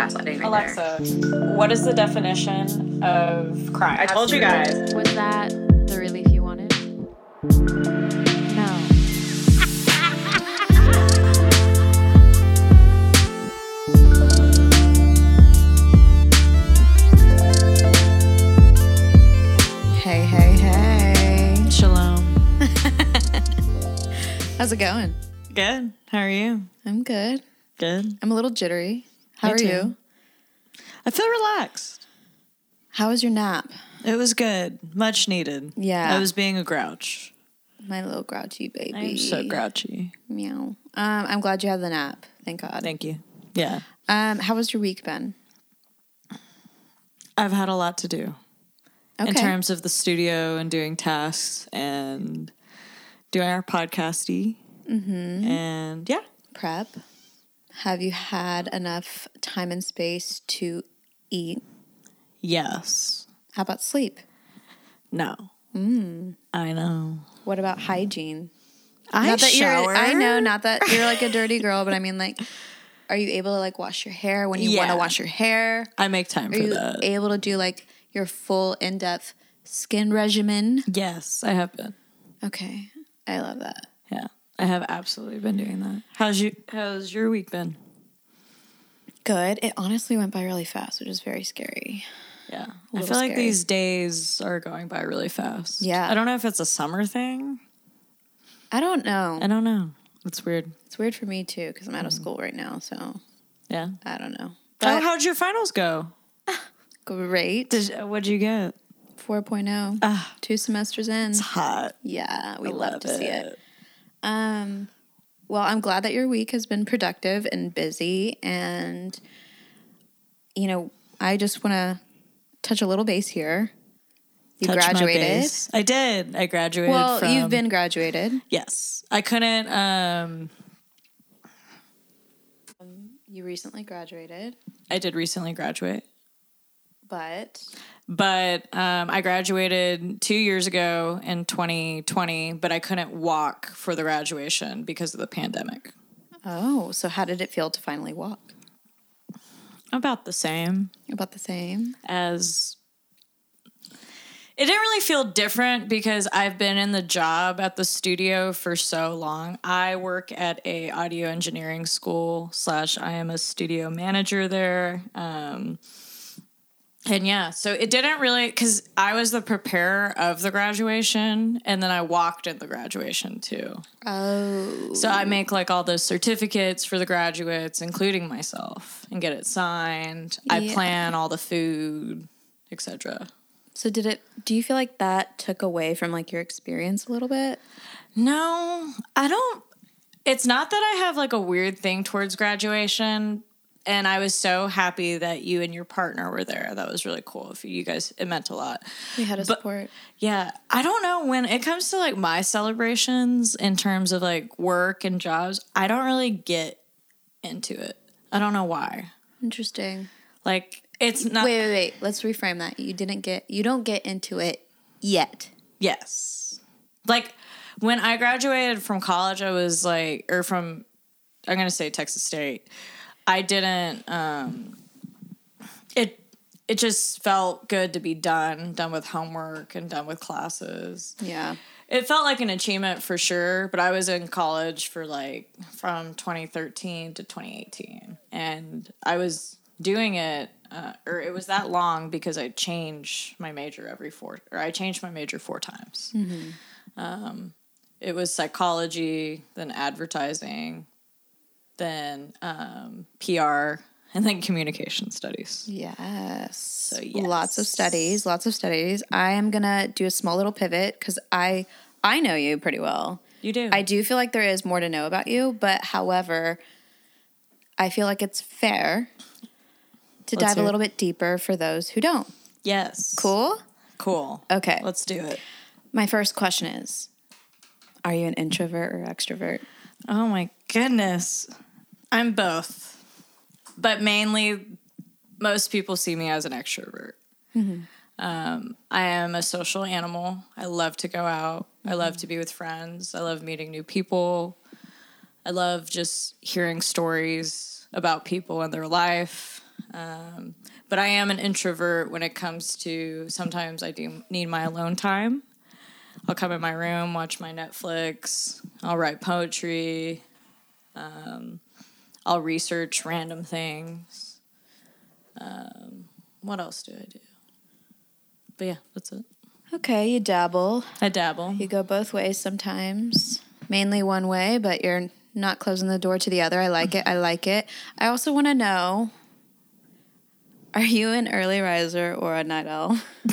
gaslighting right Alexa, what is the definition of crime? I told you guys. Was that the relief you wanted? No. Hey, hey, hey. Shalom. How's it going? Good. How are you? I'm good. Good. I'm a little jittery. How are you? I feel relaxed. How was your nap? It was good. Much needed. Yeah. I was being a grouch. My little grouchy baby. I'm so grouchy. Meow. Um, I'm glad you had the nap. Thank God. Thank you. Yeah. Um, how was your week been? I've had a lot to do Okay. in terms of the studio and doing tasks and doing our podcasty. Mm-hmm. And yeah. Prep. Have you had enough time and space to eat? Yes. How about sleep? No. Hmm. I know. What about hygiene? I not that shower. you're I know, not that you're like a dirty girl, but I mean like are you able to like wash your hair when you want to wash your hair? I make time Are for you that. able to do like your full in-depth skin regimen? yes, I have been. Okay. I love that. Yeah, I have absolutely been doing that. How's you? How's your week been? Good. It honestly went by really fast, which is very scary. Yeah, I little feel like these days are going by really fast. Yeah. I don't know if it's a summer thing. I don't know. I don't know. It's weird. It's weird for me too because I'm out of school right now, so Yeah. I don't know. How, But how'd your finals go? great. Did what'd you get? 4.0. Ah, Two semesters in. it's hot. Yeah, we I love, to see it. Um, well, I'm glad that your week has been productive and busy, and you know, I just want to touch a little base here. You Touch graduated. I did. I graduated. Well, from, you've been graduated. Yes, I couldn't. Um, You recently graduated, I did recently graduate. but but um, I graduated two years ago in 2020, but I couldn't walk for the graduation because of the pandemic. oh, so how did it feel to finally walk? About the same About the same. as. It didn't really feel different because I've been in the job at the studio for so long. I work at a audio engineering school slash I am a studio manager there. Um, and yeah, so it didn't really because I was the preparer of the graduation, and then I walked in the graduation too. Oh, So I make like all those certificates for the graduates, including myself, and get it signed. I plan all the food, etc. so did it? Do you feel like that took away from like your experience a little bit? No, I don't. It's not that I have like a weird thing towards graduation. And I was so happy that you and your partner were there. That was really cool. If you guys, it meant a lot. We had a But- support. Yeah, I don't know when it comes to like my celebrations in terms of like work and jobs, I don't really get into it. I don't know why. Interesting. Like it's not wait, wait, wait. Let's reframe that. You didn't get. You don't get into it yet. yes. Like when I graduated from college, I was like or from I'm going to say Texas State. I didn't um it it just felt good to be done, done with homework and done with classes. Yeah. It felt like an achievement for sure, but I was in college for like from 2013 to 2018. And I was doing it, uh, or it was that long because I changed my major every four, or I changed my major four times. Um, it was psychology, then advertising, then um, PR, and then communication studies. Yes. So Lots of studies. Lots of studies. I am gonna do a small little pivot because I I know you pretty well. You do. I do feel like there is more to know about you, but however, I feel like it's fair to Let's dive a little bit deeper for those who don't. yes. Cool. Cool. Okay. Let's do it. My first question is: Are you an introvert or extrovert? Oh my goodness. I'm both. But mainly, most people see me as an extrovert. Um, I am a social animal. I love to go out. I love to be with friends. I love meeting new people. I love just hearing stories about people and their life. Um, but I am an introvert when it comes to sometimes I do need my alone time. I'll come in my room, watch my Netflix, I'll write poetry, um, I'll research random things. Um, what else do I do? But yeah, that's it. Okay, you dabble. I dabble. You go both ways sometimes. Mainly one way, but you're not closing the door to the other. I like it. I like it. I also want to know are you an early riser or a night owl?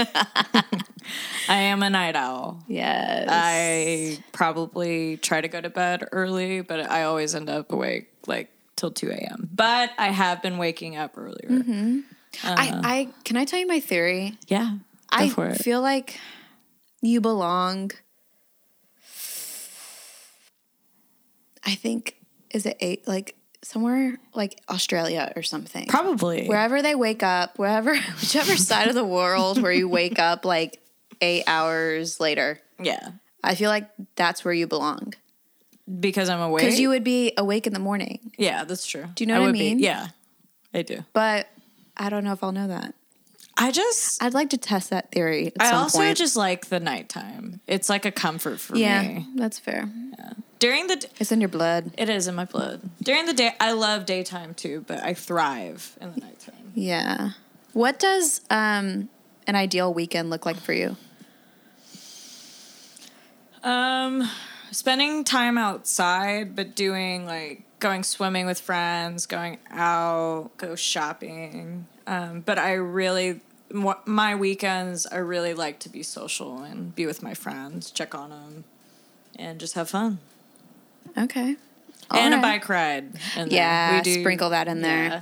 I am a night owl. Yes. I probably try to go to bed early, but I always end up awake like till 2 a.m. But I have been waking up earlier. Mm-hmm. I, uh, I can I tell you my theory? Yeah. I feel like you belong. I think is it eight like somewhere like Australia or something. Probably. Wherever they wake up, wherever whichever side of the world where you wake up like eight hours later. yeah. I feel like that's where you belong Because I'm awake. because you would be awake in the morning. Yeah, that's true. Do you know what I would be- mean? Yeah, I do. But I don't know if I'll know that. I just. I'd like to test that theory. At I also point. just like the nighttime. It's like a comfort for yeah, me. Yeah, that's fair. Yeah. During the d- It's in your blood. it is in my blood. During the day, I love daytime too, but I thrive in the nighttime. Yeah. What does um, an ideal weekend look like for you? Um, spending time outside, but doing like going swimming with friends, going out, go shopping. Um, but I really, my weekends, I really like to be social and be with my friends, check on them, and just have fun. Okay. and a bike ride. there. Yeah, sprinkle that in there. yeah,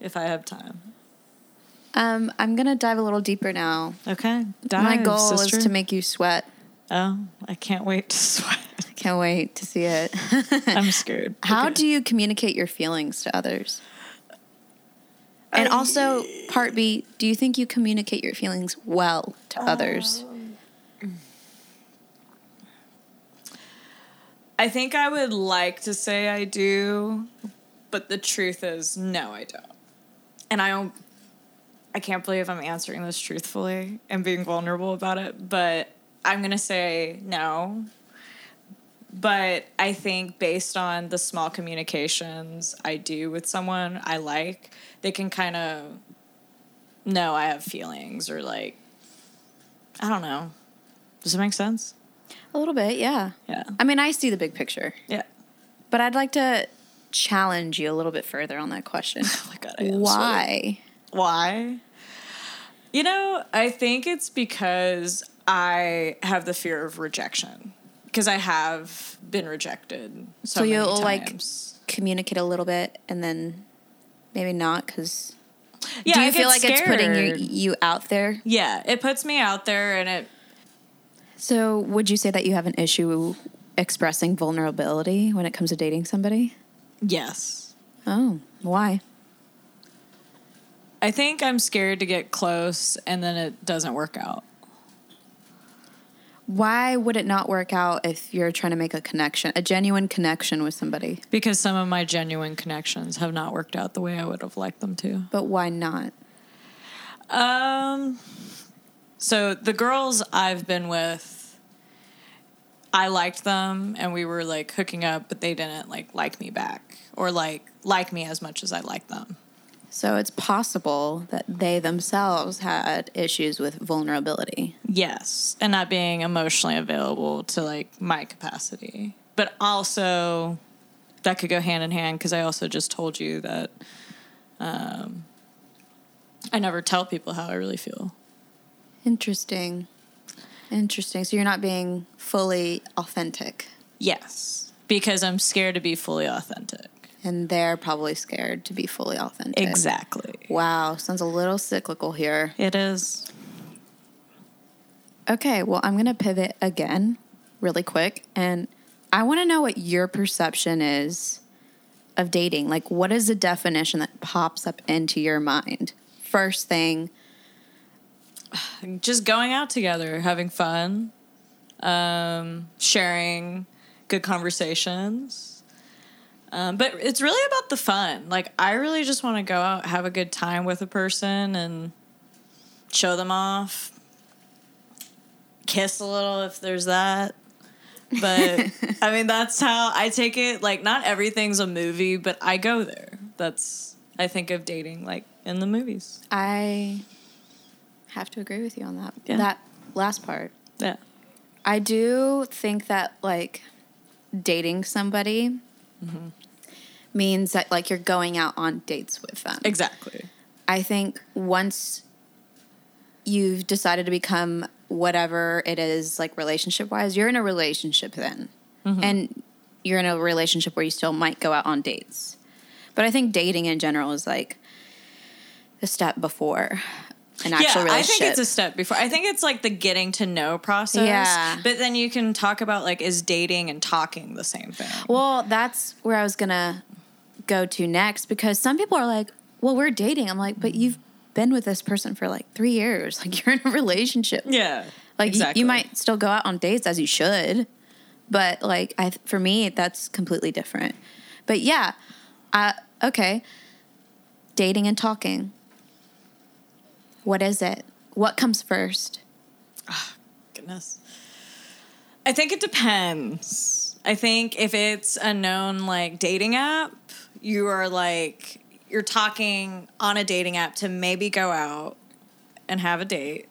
if I have time. Um, I'm gonna dive a little deeper now. Okay. dive, My goal sister. is to make you sweat. Oh, I can't wait to sweat. Can't wait to see it. I'm scared. How Okay. do you communicate your feelings to others? And also, part B, do you think you communicate your feelings well to others? Um, I think I would like to say I do, but the truth is, no, I don't. And I don't. I can't believe I'm answering this truthfully and being vulnerable about it, but I'm gonna say no. But I think based on the small communications I do with someone I like, they can kind of know I have feelings or like, I don't know. Does it make sense? A little bit, yeah. Yeah. I mean, I see the big picture, Yeah. but I'd like to challenge you a little bit further on that question. Oh my god. I am sweating. Why? Why? You know, I think it's because I have the fear of rejection. Because I have been rejected so, So you'll, like. Communicate a little bit and then maybe not because yeah, do you feel like it's putting scared. you out there? Yeah, it puts me out there, and it. So would you say that you have an issue expressing vulnerability when it comes to dating somebody? Yes, Oh, why? I think I'm scared to get close, and then it doesn't work out. Why would it not work out if you're trying to make a connection, a genuine connection with somebody? Because some of my genuine connections have not worked out the way I would have liked them to. But why not? Um, so the girls I've been with, I liked them and we were like hooking up, but they didn't like like me back or like like me as much as I liked them. So it's possible that they themselves had issues with vulnerability. Yes, and not being emotionally available to like my capacity, but also that could go hand in hand because I also just told you that um, I never tell people how I really feel. Interesting. Interesting. So you're not being fully authentic, Yes, because I'm scared to be fully authentic. And they're probably scared to be fully authentic. Exactly. Wow, sounds a little cyclical here. It is. Okay, well, I'm going to pivot again really quick. And I want to know what your perception is of dating. Like, what is the definition that pops up into your mind? First thing, Just going out together, having fun, um, sharing good conversations, Um, but it's really about the fun. Like I really just want to go out, have a good time with a person, and show them off. Kiss a little if there's that. But I mean, that's how I take it. Like, not everything's a movie, but I go there. That's I think of dating like in the movies. I have to agree with you on that. Yeah. That last part. Yeah. I do think that like dating somebody means that like you're going out on dates with them. Exactly. I think once you've decided to become whatever it is, like relationship wise, you're in a relationship then. Mm-hmm. And you're in a relationship where you still might go out on dates. But I think dating in general is like a step before an actual yeah, I think it's a step before. I think it's like the getting to know process. Yeah. But then you can talk about like is dating and talking the same thing. Well, that's where I was gonna go to next because some people are like, "Well, we're dating." I'm like, "But you've been with this person for like three years. Like you're in a relationship. Yeah. Like you- exactly. you, might still go out on dates as you should, but like I, for me, that's completely different. But yeah, uh, okay, dating and talking. What is it? What comes first? Oh, goodness. I think it depends. I think if it's a known like dating app, you are like you're talking on a dating app to maybe go out and have a date.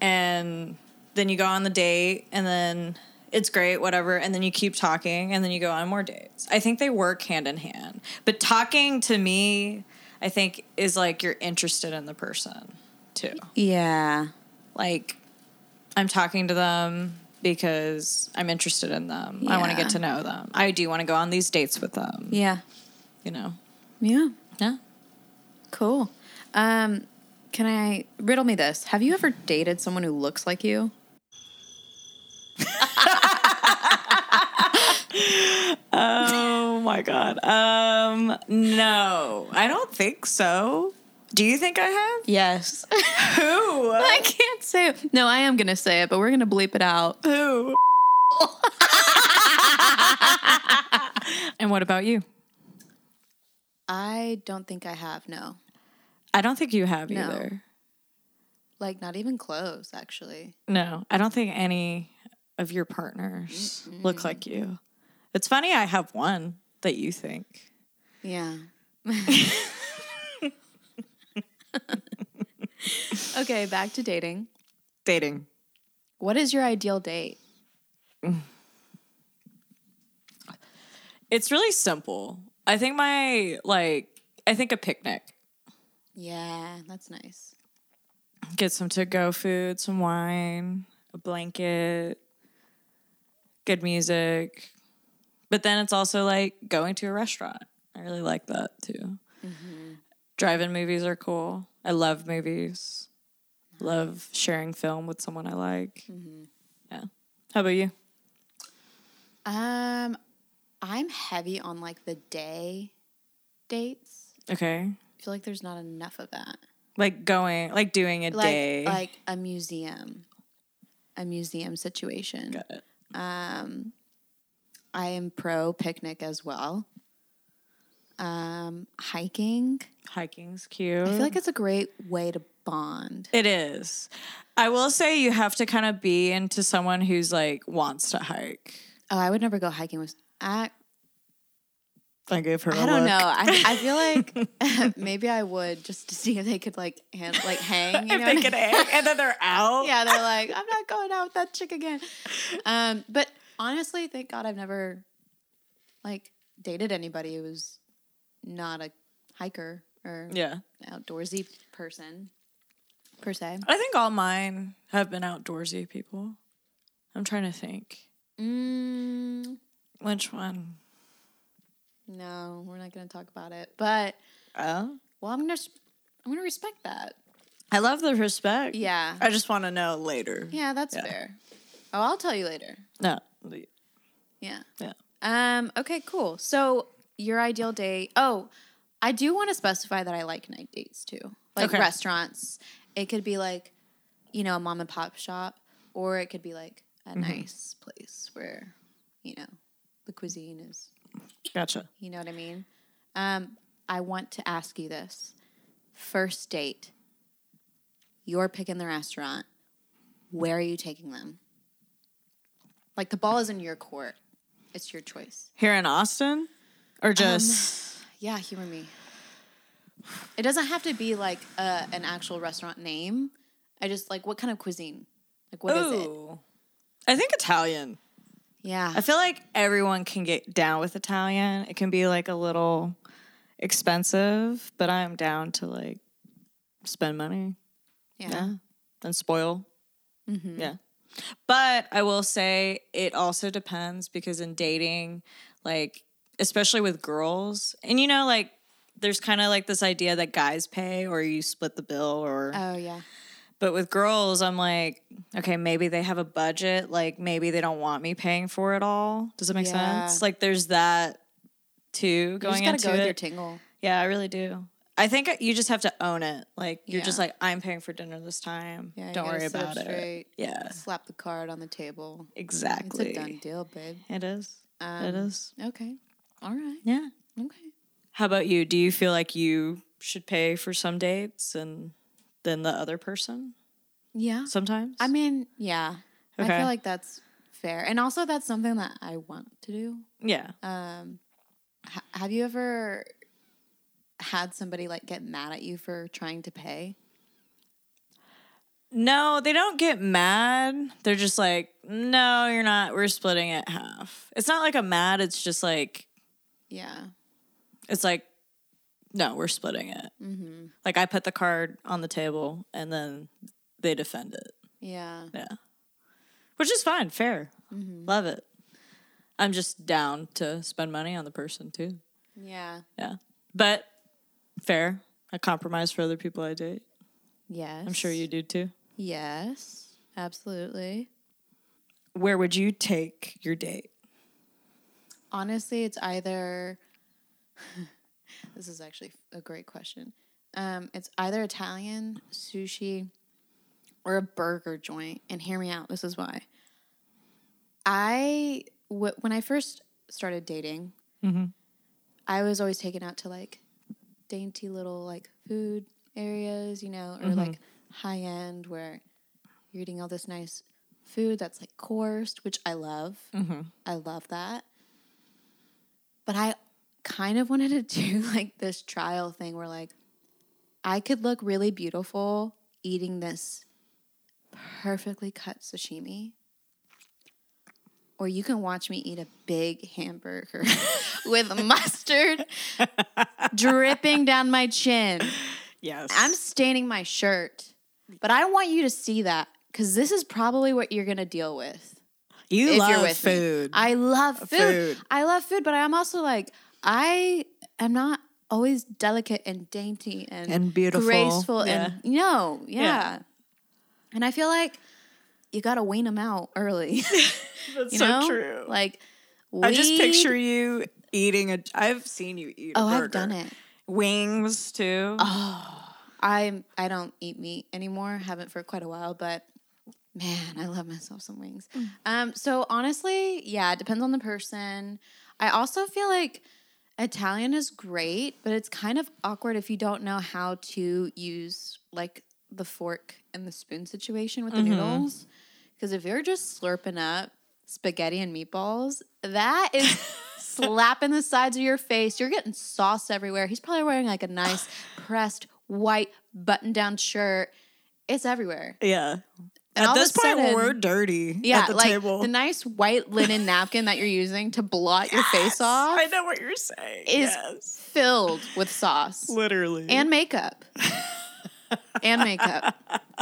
And then you go on the date and then it's great, whatever, and then you keep talking and then you go on more dates. I think they work hand in hand. But talking to me, I think is like you're interested in the person too Yeah, like I'm talking to them because I'm interested in them. I want to get to know them. I do want to go on these dates with them. yeah, You know. yeah. Yeah. Cool. Um, can I riddle me this? Have you ever dated someone who looks like you? Oh my god. Um no. I don't think so. Do you think I have? Yes. Who? I can't say it. No, I am gonna say it, but we're gonna bleep it out. Who? and what about you? I don't think I have. No, I don't think you have No. either. like not even close. Actually, No, I don't think any of your partners look like you. It's funny I have one that you think. yeah. okay, back to dating. Dating. What is your ideal date? It's really simple. I think my like I think a picnic. Yeah, that's nice. Get some to go food, some wine, a blanket, good music. But then it's also like going to a restaurant. I really like that too. Mm-hmm. Drive-in movies are cool. I love movies. Love sharing film with someone I like. Yeah. How about you? Um, I'm heavy on like the day dates. Okay. I feel like there's not enough of that. Like going, like doing a Like day. like a museum, a museum situation. Got it. Um, I am pro picnic as well. Um, hiking. Hiking's cute. I feel like it's a great way to bond. It is. I will say you have to kind of be into someone who's like wants to hike. Oh, I would never go hiking with. I I gave her. I I don't know. I, I feel like maybe I would just to see if they could like hand, like hang. You if know they could hang and then they're out. yeah, they're like, I'm not going out with that chick again. Um, but honestly, thank God I've never like dated anybody who was not a hiker or Yeah. outdoorsy person per se. I think all mine have been outdoorsy people. I'm trying to think. Mm, Which one? no, we're not going to talk about it. But Oh. well, I'm gonna I'm gonna respect that. I love the respect. Yeah, I just want to know later. yeah, that's Yeah. fair. Oh, I'll tell you later. No. Yeah. Yeah. Um. Okay. Cool. So your ideal date. Oh, I do want to specify that I like night dates too, like Okay. restaurants. It could be like, you know, a mom and pop shop, or it could be like a Mm-hmm. nice place where, you know, the cuisine is Gotcha. You know what I mean? Um, I want to ask you this. First date. You're picking the restaurant. Where are you taking them? Like the ball is in your court. It's your choice. Here in Austin? Or just Yeah, humor me. It doesn't have to be like a, an actual restaurant name. I just like what kind of cuisine? Like what is it? I think Italian. Yeah. I feel like everyone can get down with Italian. It can be like a little expensive, but I'm down to like spend money. yeah. Yeah. And spoil. Mm-hmm. Yeah. But I will say it also depends because in dating, like, especially with girls, and you know, like, there's kind of like this idea that guys pay or you split the bill or Oh yeah. but with girls i'm like okay maybe they have a budget like maybe they don't want me paying for it all. Does it make Yeah. sense? Like there's that too You going just gotta into go with your it tingle. yeah i really do. I think you just have to own it. Like you're just like i'm paying for dinner this time. Yeah, don't worry about it. yeah. Slap the card on the table. exactly It's a done deal, babe. it is. It Um, is. Okay. All right. yeah Okay. how about you do you feel like you should pay for some dates and then the other person Yeah. sometimes I mean, yeah. Okay. I feel like that's fair. And also that's something that I want to do. yeah Um ha- have you ever had somebody like get mad at you for trying to pay? No, they don't get mad. They're just like, no, you're not. We're splitting it half. It's not like a mad. It's just like, Yeah. it's like, no, we're splitting it. Mm-hmm. Like I put the card on the table and then they defend it. Yeah. Yeah. Which is fine, fair. Mm-hmm. Love it. I'm just down to spend money on the person too. Yeah. Yeah. But fair. I compromise for other people I date. Yes. I'm sure you do too. Yes. Absolutely. Where would you take your date? Honestly, it's either. this is actually a great question. Um, it's either Italian, sushi, or a burger joint. And hear me out. This is why. I w- when I first started dating, mm-hmm. I was always taken out to like dainty little like food areas, you know, or mm-hmm. like high end where you're eating all this nice food that's like coursed, which I love. Mm-hmm. I love that. But I kind of wanted to do like this trial thing where like I could look really beautiful eating this perfectly cut sashimi. Or you can watch me eat a big hamburger with mustard dripping down my chin. Yes. I'm staining my shirt. But I want you to see that because this is probably what you're going to deal with you if love you're with food. Me. I love food. Food. I love food, but I'm also like I am not always delicate and dainty and, And beautiful. graceful Yeah. and no, yeah. Yeah. And I feel like you got to wean them out early. That's you so know, true. like I just picture you eating a. I've seen you eat. a Oh, I've done it. Wings too. Oh, I I don't eat meat anymore. Haven't for quite a while, but man, I love myself some wings. Um, so honestly, yeah, it depends on the person. I also feel like Italian is great, but it's kind of awkward if you don't know how to use like the fork and the spoon situation with the noodles. Because if you're just slurping up spaghetti and meatballs, that is slapping the sides of your face. You're getting sauce everywhere. He's probably wearing like a nice pressed white button down shirt. It's everywhere. yeah. And At this point, sudden- we're dirty. Yeah, at the like table. the nice white linen napkin that you're using to blot your face off I know what you're saying. is yes. filled with sauce literally and makeup. and makeup.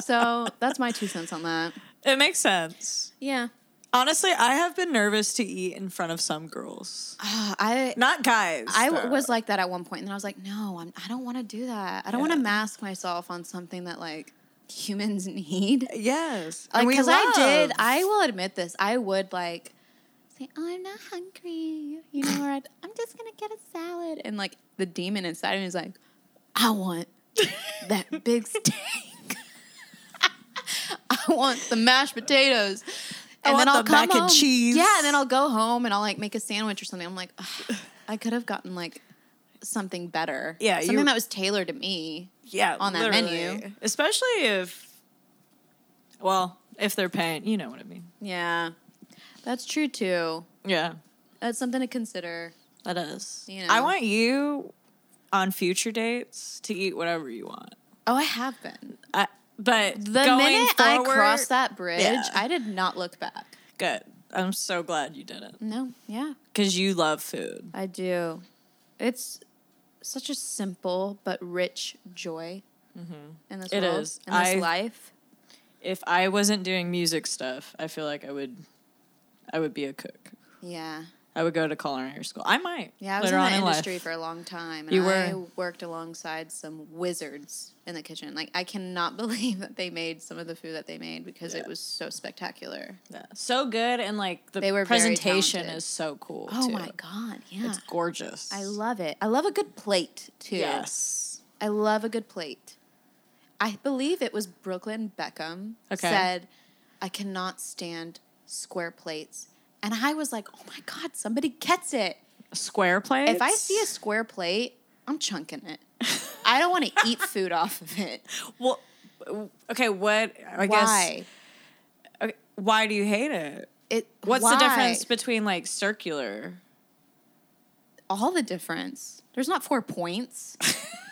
So that's my two cents on that. It makes sense. Yeah. Honestly, I have been nervous to eat in front of some girls, Uh, I not guys. I though. was like that at one point, and then I was like, no, I'm, I don't want to do that. I don't want to mask myself on something that like humans need. yes, Like, because I did. I will admit this. I would like say, "Oh, I'm not hungry," you know, or I'd, I'm just gonna get a salad, and like the demon inside of me is like, I want that big steak. I want the mashed potatoes. I And want then I'll the come mac and cheese. Yeah, and then I'll go home and I'll like make a sandwich or something. I'm like, I could have gotten like something better. Yeah, something that was tailored to me. Yeah, on that menu. especially if, well, if they're paying, you know what I mean. Yeah, that's true too. Yeah, That's something to consider. that is. You know. I want you on future dates to eat whatever you want. Oh, I have been. I, but The going minute forward, I crossed that bridge, Yeah. I did not look back. good. I'm so glad you did it. No, yeah, because you love food. I do. It's such a simple but rich joy mm-hmm. in this It world, is. in this I- life. If I wasn't doing music stuff, I feel like I would, I would be a cook. Yeah. I would go to culinary school. I might. Yeah, I was in the life. industry for a long time, and You I were. worked alongside some wizards in the kitchen. Like I cannot believe that they made some of the food that they made because it was so spectacular. Yeah. So good, and like the They were presentation is so cool. Oh too. my god, yeah. it's gorgeous. I love it. I love a good plate too. Yes. I love a good plate. I believe it was Brooklyn Beckham Okay. said, "I cannot stand square plates." And I was like, "Oh my god, somebody gets it." Square plate? If I see a square plate, I'm chunking it. I don't want to eat food off of it. well, okay. What I Why? guess. Okay, why do you hate it? It What's why? the difference between like circular? All the difference. There's not four points.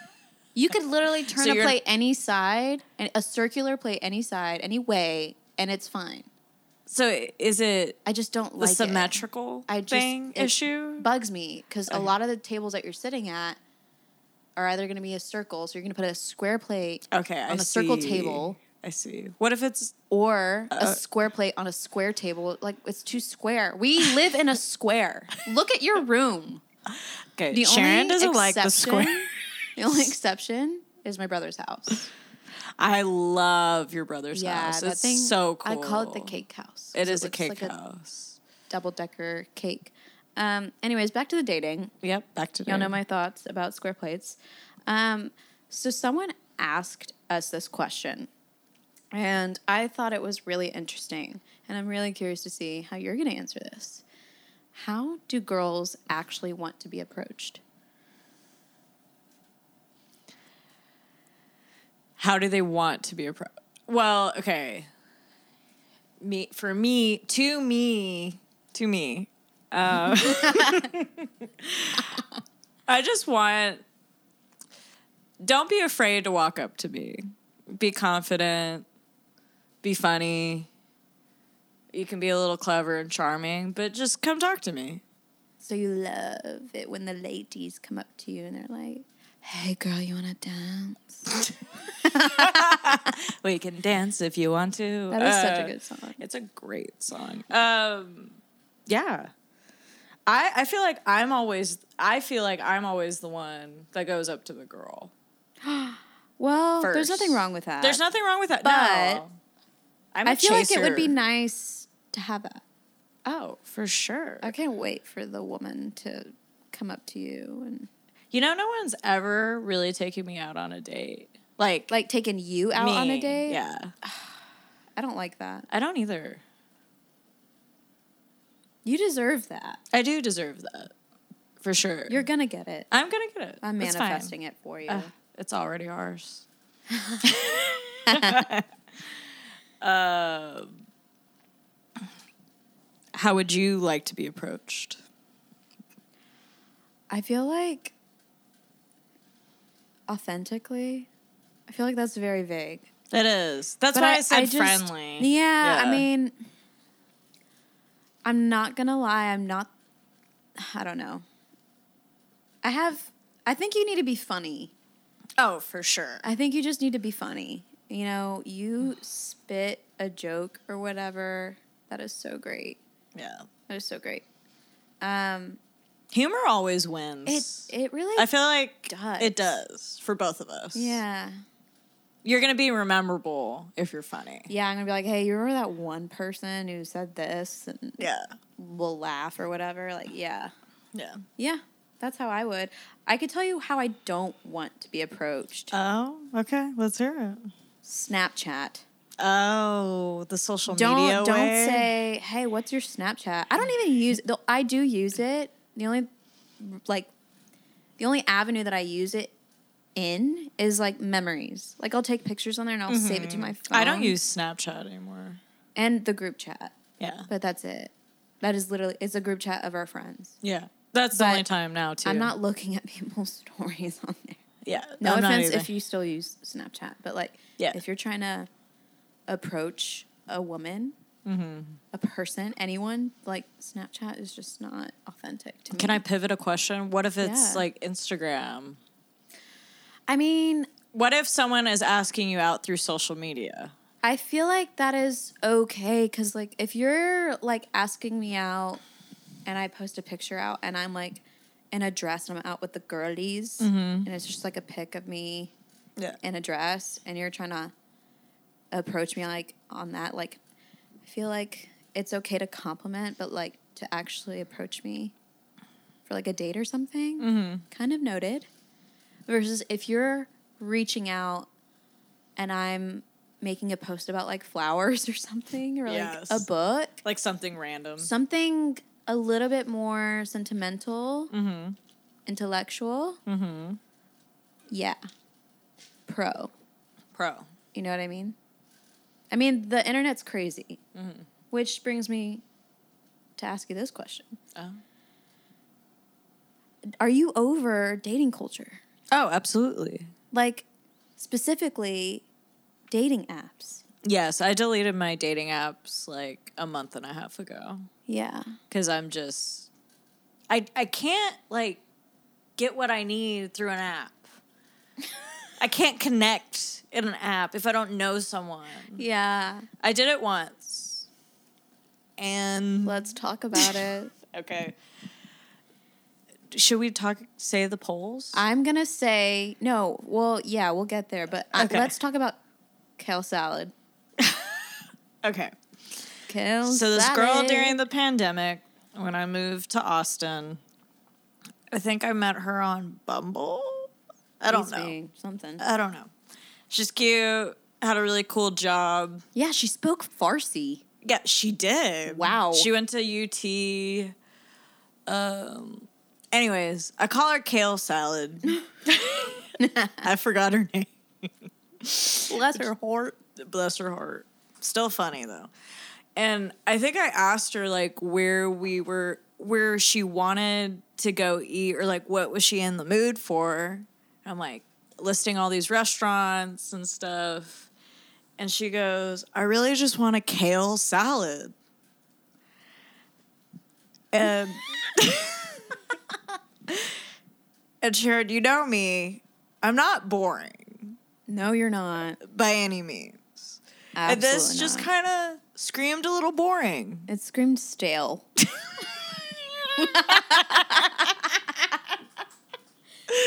you could literally turn So a plate any side, and a circular plate any side, any way, and it's fine. So is it I just don't the like it. symmetrical I just thing it issue? bugs me because a lot of the tables that you're sitting at are either going to be a circle, so you're going to put a square plate okay, on I a circle table, I see. What if it's or Uh, a square plate on a square table. Like it's too square. We live in a square. Look at your room. okay? The Sharon only doesn't like the square. The only exception is my brother's house. I love your brother's yeah, house. It's thing. so cool. I call it the cake house. It is is a cake like house. double decker cake. Um, anyways, back to the dating. Yep. Back to Y'all know my thoughts about square plates. Um, so someone asked us this question, and I thought it was really interesting, and I'm really curious to see how you're going to answer this. How do girls actually want to be approached? How do they want to be approached? Well, okay. Me for me to me to me. Uh, I just want. Don't be afraid to walk up to me. Be confident. Be funny. You can be a little clever and charming, but just come talk to me. So you love it when the ladies come up to you and they're like, "Hey, girl, you want to dance?" We can dance if you want to. That is such Uh, a good song. It's a great song. Um, yeah. I I feel like I'm always I feel like I'm always the one that goes up to the girl. Well, there's nothing wrong with that. There's nothing wrong with that. But no. I feel like it would be nice to have that. Oh, for sure. I can't wait for the woman to come up to you and You know, no one's ever really taken me out on a date. Like like taking you out on a date. Yeah, I don't like that. I don't either. You deserve that. I do deserve that, for sure. You're gonna get it. I'm gonna get it. I'm It's fine. manifesting it for you. Uh, it's already ours. um, how would you like to be approached? I feel like authentically, I feel like that's very vague. It is. That's But why I, said just- friendly. Yeah, I mean, I'm not gonna lie. I'm not. I don't know. I have. I think you need to be funny. oh, for sure. I think you just need to be funny. You know, you spit a joke or whatever. That is so great. Yeah. That is so great. Um, Humor always wins. it it really. I feel like does. it does for both of us. yeah. You're to be memorable if you're funny. Yeah, I'm gonna be like, hey, you remember that one person who said this, and Yeah. we'll laugh or whatever. Like, yeah, Yeah. yeah, that's how I would. I could tell you how I don't want to be approached. Oh, okay. Let's hear it. Snapchat. Oh, the social Don't media don't way? say, hey, what's your Snapchat? I don't even use. Though I do use it. The only like the only avenue that I use it in is like memories. Like I'll take pictures on there and I'll save it to my phone. Mm-hmm. I don't use Snapchat anymore. and the group chat, Yeah. but that's it. That is literally it's a group chat of our friends. Yeah. That's the only time now too. I'm not looking at people's stories on there. Yeah. No I'm offense if you still use Snapchat, but like, Yeah. if you're trying to approach a woman, Mm-hmm. a person, anyone, like Snapchat is just not authentic to me. Can I pivot a question? What if it's Yeah. like Instagram? I mean, What if someone is asking you out through social media? I feel like that is okay because, like, if you're like asking me out and I post a picture out and I'm like in a dress and I'm out with the girlies mm-hmm. and it's just like a pic of me Yeah. in a dress and you're trying to approach me like on that, like, I feel like it's okay to compliment, but like to actually approach me for like a date or something, mm-hmm. kind of noted. Versus if you're reaching out and I'm making a post about like flowers or something or like Yes. a book, Like something random. something a little bit more sentimental, mm-hmm. intellectual. Mm-hmm. Yeah. Pro. Pro. You know what I mean? I mean, the internet's crazy. Mm-hmm. Which brings me to ask you this question Oh. Are you over dating culture? Oh, absolutely. Like, specifically, dating apps? Yes, I deleted my dating apps like a month and a half ago Yeah. because I'm just, I I can't like get what I need through an app. I can't connect in an app if I don't know someone. Yeah. I did it once, and Let's talk about it. okay. Should we talk? Say the polls. I'm going to say, no, well, yeah, we'll get there, but uh, Okay. let's talk about kale salad. okay. Kale So this girl during the pandemic, when I moved to Austin, I think I met her on Bumble. I don't Please know. Something. I don't know. She's cute. Had a really cool job. yeah, she spoke Farsi. Yeah, she did. Wow. She went to UT. Um. Anyways, I call her Kale Salad. I forgot her name. Bless her heart. Bless her heart. Still funny though. And I think I asked her like where we were where she wanted to go eat or like what was she in the mood for. I'm like listing all these restaurants and stuff. And she goes, I really just want a kale salad. And And Sharon, you know me. I'm not boring No, you're not. by any means. and Absolutely this just not. kind of screamed a little boring. It screamed stale.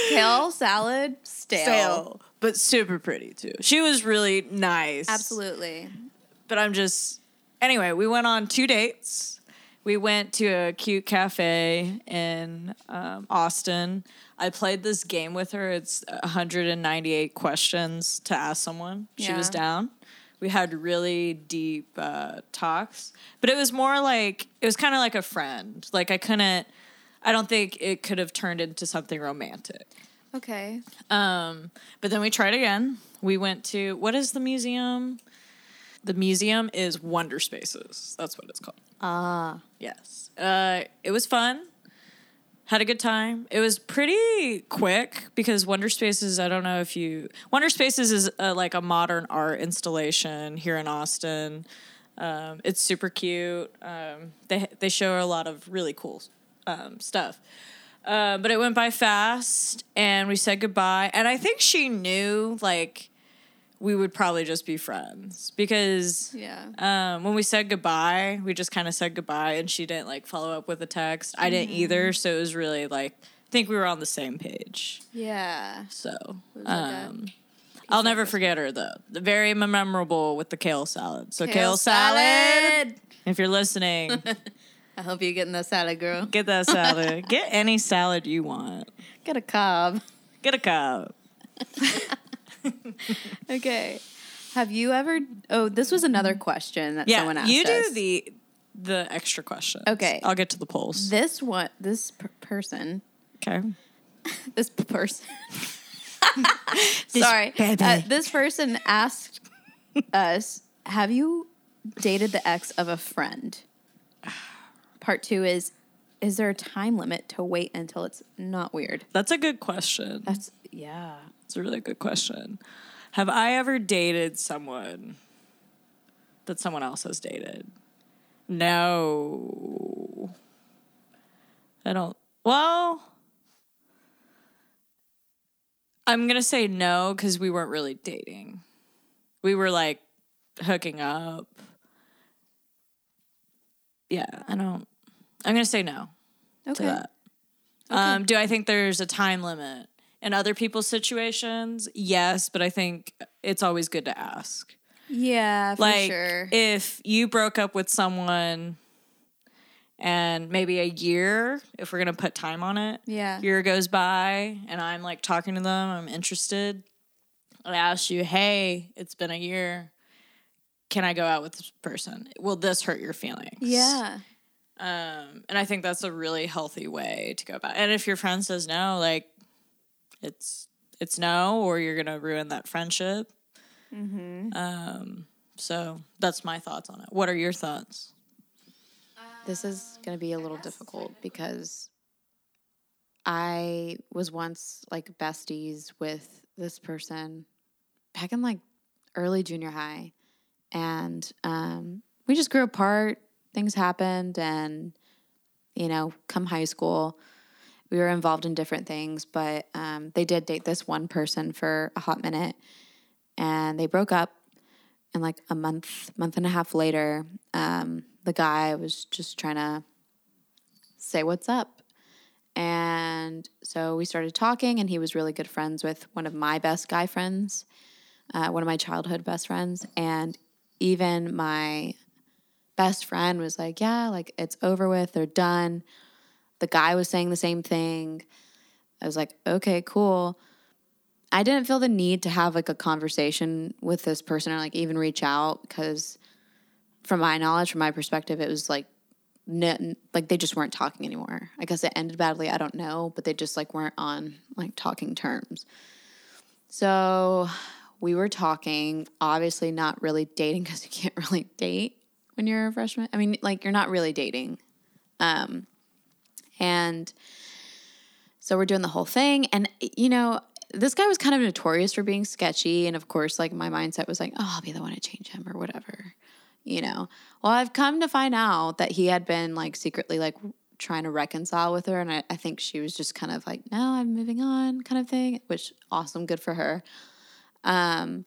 Kale salad, stale. Stale, but super pretty too. She was really nice. Absolutely. But I'm just. Anyway, we went on two dates. We went to a cute cafe in um, Austin. I played this game with her. It's 198 questions to ask someone. She was down. We had really deep uh, talks, but it was more like it was kind of like a friend. Like I couldn't. I don't think it could have turned into something romantic. Okay. Um, but then we tried again. We went to what is the museum? The museum is Wonderspaces. That's what it's called. Ah. Yes. Uh, it was fun. Had a good time. It was pretty quick because Wonderspaces. I don't know if you Wonderspaces is uh like a modern art installation here in Austin. Um, it's super cute. Um, they they show a lot of really cool um, stuff. Uh, but it went by fast, and we said goodbye. And I think she knew like we would probably just be friends because Yeah. um, when we said goodbye, we just kind of said goodbye, and she didn't like follow up with a text. I didn't Mm-hmm. either, so it was really like I think we were on the same page. Yeah. So um, I'll never forget her though. The very memorable with the kale salad. So kale, Kale salad. salad. If you're listening, I hope you're getting the salad, girl. get that salad. get any salad you want. Get a Cobb. Get a cup. Okay. Have you ever? Oh, this was another question that Yeah, someone asked Yeah, you do us. the the extra question. Okay. I'll get to the polls. This one, this per- person Okay. this person. Sorry. Uh, this person asked us, Have you dated the ex of a friend? Part two is, Is there a time limit to wait until it's not weird? That's a good question. That's, yeah. It's a really good question. Have I ever dated someone that someone else has dated? No. I don't. Well, I'm going to say no because we weren't really dating. We were like hooking up. Yeah, I don't. I'm going to say no to Okay. Um, do I think there's a time limit in other people's situations? Yes, but I think it's always good to ask. Yeah, for Like, sure. if you broke up with someone and maybe a year, if we're gonna put time on it, Yeah. year goes by and I'm like talking to them, I'm interested. I ask you, hey, it's been a year. Can I go out with this person? Will this hurt your feelings? yeah. Um, and I think that's a really healthy way to go about. It. And if your friend says no, like it's it's no, or you're gonna ruin that friendship. Um, so that's my thoughts on it. What are your thoughts? This is going to be a little difficult because I was once like besties with this person back in like early junior high. And um, we just grew apart. Things happened. And, you know, come high school, we were involved in different things. But um, they did date this one person for a hot minute. And they broke up. And like a month, month and a half later, um, the guy was just trying to say what's up. And so we started talking, and he was really good friends with one of my best guy friends, uh, one of my childhood best friends. And even my best friend was like, Yeah, like it's over with, they're done. The guy was saying the same thing. I was like, Okay, cool. I didn't feel the need to have like a conversation with this person or like even reach out because from my knowledge, from my perspective, it was like, n- like they just weren't talking anymore. I guess it ended badly. I don't know, but they just like weren't on like talking terms. So we were talking, obviously not really dating because you can't really date when you're a freshman. I mean, like you're not really dating. Um, and so we're doing the whole thing. And, you know, this guy was kind of notorious for being sketchy. And of course, like my mindset was like, oh, I'll be the one to change him or whatever, you know. Well, I've come to find out that he had been like secretly like trying to reconcile with her. And I, I think she was just kind of like, no, I'm moving on kind of thing, which awesome, good for her. Um,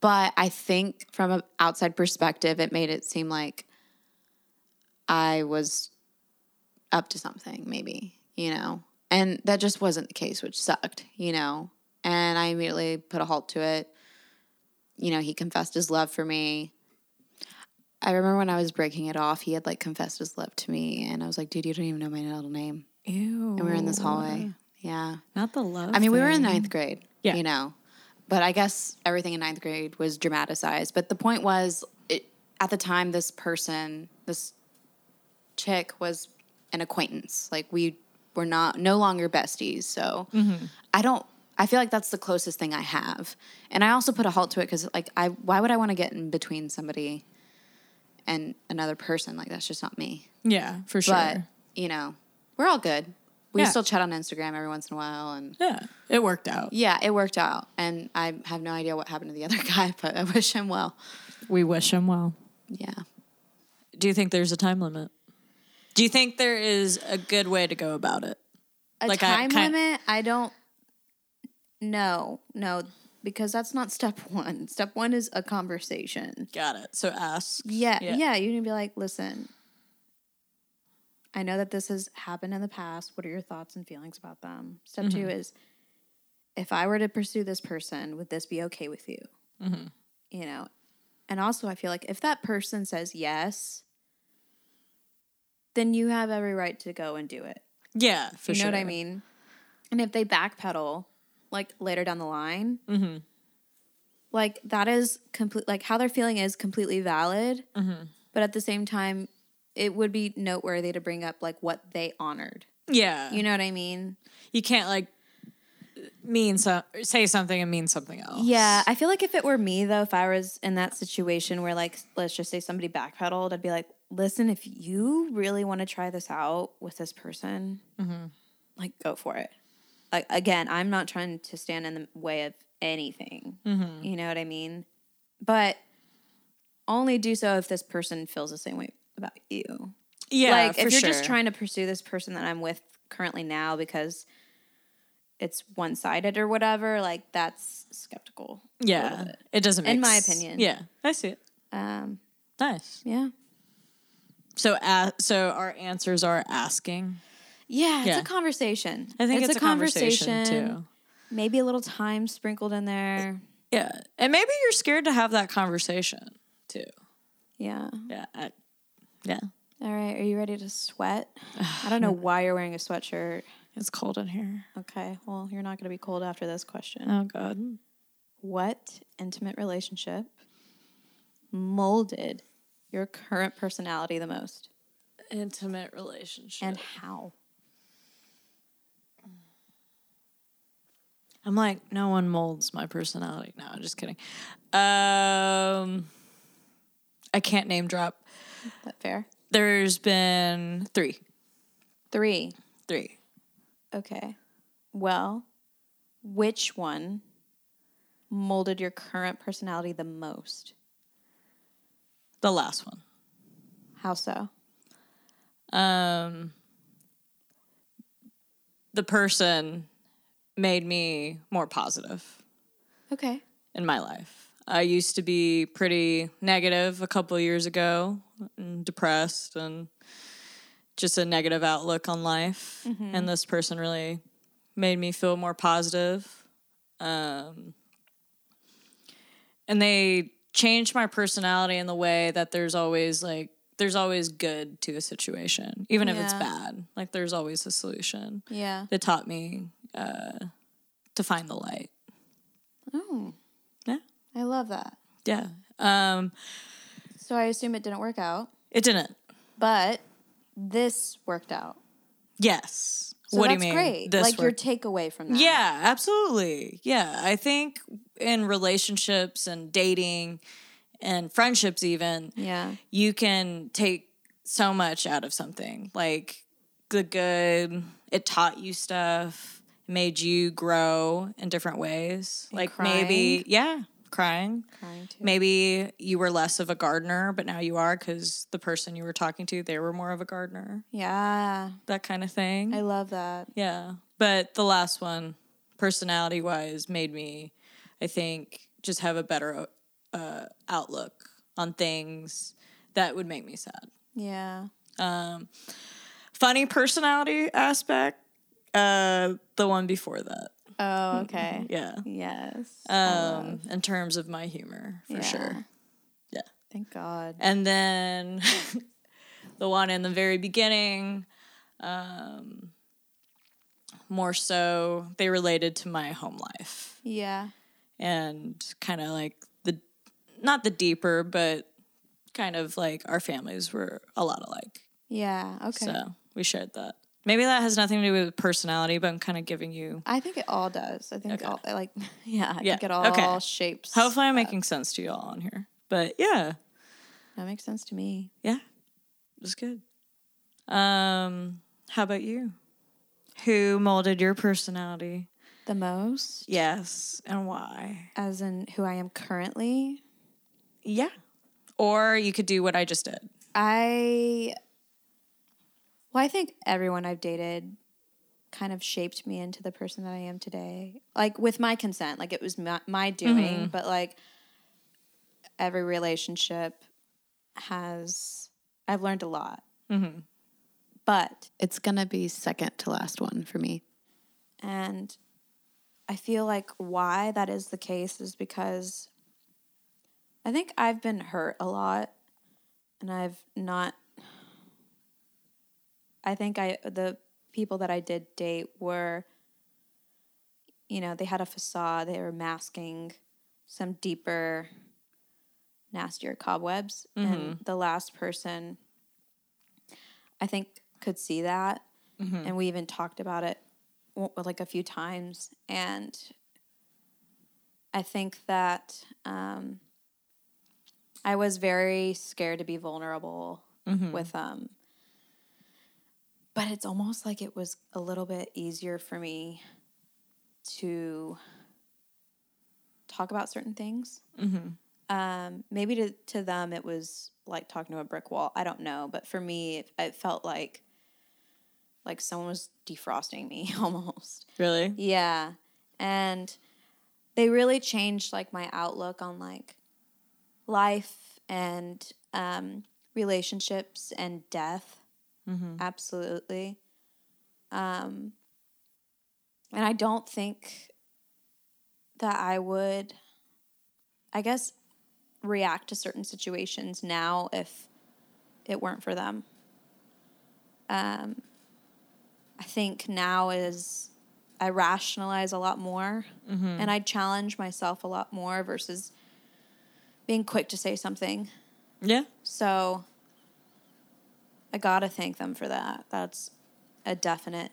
but I think from an outside perspective, it made it seem like I was up to something, maybe, you know. And that just wasn't the case, which sucked, you know. And I immediately put a halt to it. You know, he confessed his love for me. I remember when I was breaking it off, he had like confessed his love to me. And I was like, dude, you don't even know my middle name. Ew. And we were in this hallway. Yeah. Not the love. I mean, we were in ninth grade, Yeah. you know, but I guess everything in ninth grade was dramatized. But the point was, it, at the time, this person, this chick, was an acquaintance. Like we were not no longer besties. So mm-hmm. I don't. I feel like that's the closest thing I have, and I also put a halt to it because, like, I why would I want to get in between somebody and another person? Like that's just not me. Yeah, for sure. But you know, we're all good. We Yeah. still chat on Instagram every once in a while, and yeah, it worked out. yeah, it worked out. And I have no idea what happened to the other guy, but I wish him well. We wish him well. Yeah. Do you think there's a time limit? Do you think there is a good way to go about it? A Like, I time kind- limit, I don't No, no, because that's not step one. Step one is a conversation. Got it. So ask. Yeah, Yeah. yeah. you need to be like, listen, I know that this has happened in the past. What are your thoughts and feelings about them? Step two mm-hmm. is if I were to pursue this person, would this be okay with you? Mm-hmm. You know, and also I feel like if that person says yes, then you have every right to go and do it. Yeah, for you know sure. what I mean? And if they backpedal, like later down the line, Mm-hmm. like that is complete. Like how they're feeling is completely valid. Mm-hmm. But at the same time, it would be noteworthy to bring up like what they honored. Yeah. You know what I mean? you can't like mean so say something and mean something else. Yeah, I feel like if it were me though, if I was in that situation where like let's just say somebody backpedaled, I'd be like, listen, if you really want to try this out with this person, like go for it. Like again, I'm not trying to stand in the way of anything. You know what I mean? But only do so if this person feels the same way about you. Yeah. like if you're sure. just trying to pursue this person that I'm with currently now because it's one sided or whatever, like that's skeptical. Yeah. It doesn't make In my s- opinion. Yeah. I see it. Um, Nice. yeah. So uh, so our answers are asking. Yeah, it's Yeah. a conversation. I think it's, a conversation, too. Maybe a little time sprinkled in there. Yeah. And maybe you're scared to have that conversation too. Yeah. Yeah. I- yeah. All right. Are you ready to sweat? I don't know why you're wearing a sweatshirt. It's cold in here. Okay. Well, you're not going to be cold after this question. Oh god. What intimate relationship molded your current personality the most Intimate relationship. and how? I'm like, no one molds my personality. No, I'm just kidding. Um, I can't name drop. Is that fair? There's been three, Three. three. Okay. Well, which one molded your current personality the most? The last one. How so? Um, the person made me more positive Okay. in my life. I used to be pretty negative a couple of years ago, and depressed, and just a negative outlook on life. And this person really made me feel more positive. Um, and they changed my personality in the way that there's always like there's always good to a situation, even if it's bad. Like there's always a solution. Yeah. They taught me uh, to find the light. Oh, Yeah. I love that. Yeah. Um, So I assume it didn't work out, it didn't. but this worked out. Yes. So what do you mean? great. This like your takeaway from that. Yeah, absolutely. Yeah. I think in relationships and dating and friendships, even, Yeah. you can take so much out of something. Like the good, it taught you stuff, made you grow in different ways. like maybe, yeah, crying. Crying. Maybe you were less of a gardener, but now you are because the person you were talking to, they were more of a gardener. Yeah. That kind of thing. I love that. Yeah. But the last one, personality wise, made me, I think, just have a better uh, outlook on things that would make me sad. Yeah. Funny personality aspect, uh, the one before that. Oh, okay. Yeah. Yes. Um, in terms of my humor, for Yeah. sure. Yeah. Thank God. And then the one in the very beginning, um, more so, they related to my home life. Yeah. and kind of like the not the deeper but kind of like our families were a lot alike Yeah. Okay. so we shared that maybe that has nothing to do with personality but i'm kind of giving you I think it all does. I think Okay. all like yeah, I Yeah, think it all okay. shapes. hopefully i'm making sense to you all on here but yeah that makes sense to me. yeah it was good um how about you who molded your personality The most, yes and why as in who I am currently. yeah or you could do what i just did I well, I think everyone I've dated kind of shaped me into the person that I am today. Like with my consent, like it was my, my doing, mm-hmm. but like every relationship has I've learned a lot. Mm-hmm. But It's gonna be second to last one for me. And I feel like why that is the case is because I think I've been hurt a lot and I've not I think I the people that I did date were you know, they had a facade, they were masking some deeper nastier cobwebs and mm-hmm. the last person I think could see that mm-hmm. and we even talked about it like a few times. And I think that um, I was very scared to be vulnerable mm-hmm. with them. But it's almost like it was a little bit easier for me to talk about certain things. Um, maybe to, to them it was like talking to a brick wall. I don't know, but for me, it, it felt like like someone was defrosting me almost. Really? Yeah. And they really changed like my outlook on like life and um, relationships and death. Absolutely. Um, and I don't think that I would, I guess, react to certain situations now if it weren't for them. Um, I think now is I rationalize a lot more and I challenge myself a lot more versus being quick to say something. Yeah. So I gotta thank them for that. That's a definite.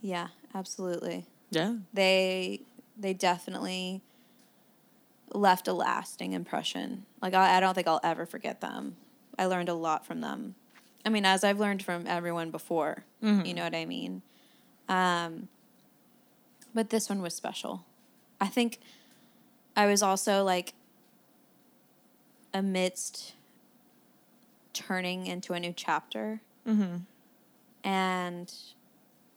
Yeah, absolutely. Yeah. They they definitely left a lasting impression. Like I, I don't think I'll ever forget them. I learned a lot from them. I mean, as I've learned from everyone before. You know what I mean? Um, but this one was special. I think I was also like amidst turning into a new chapter. And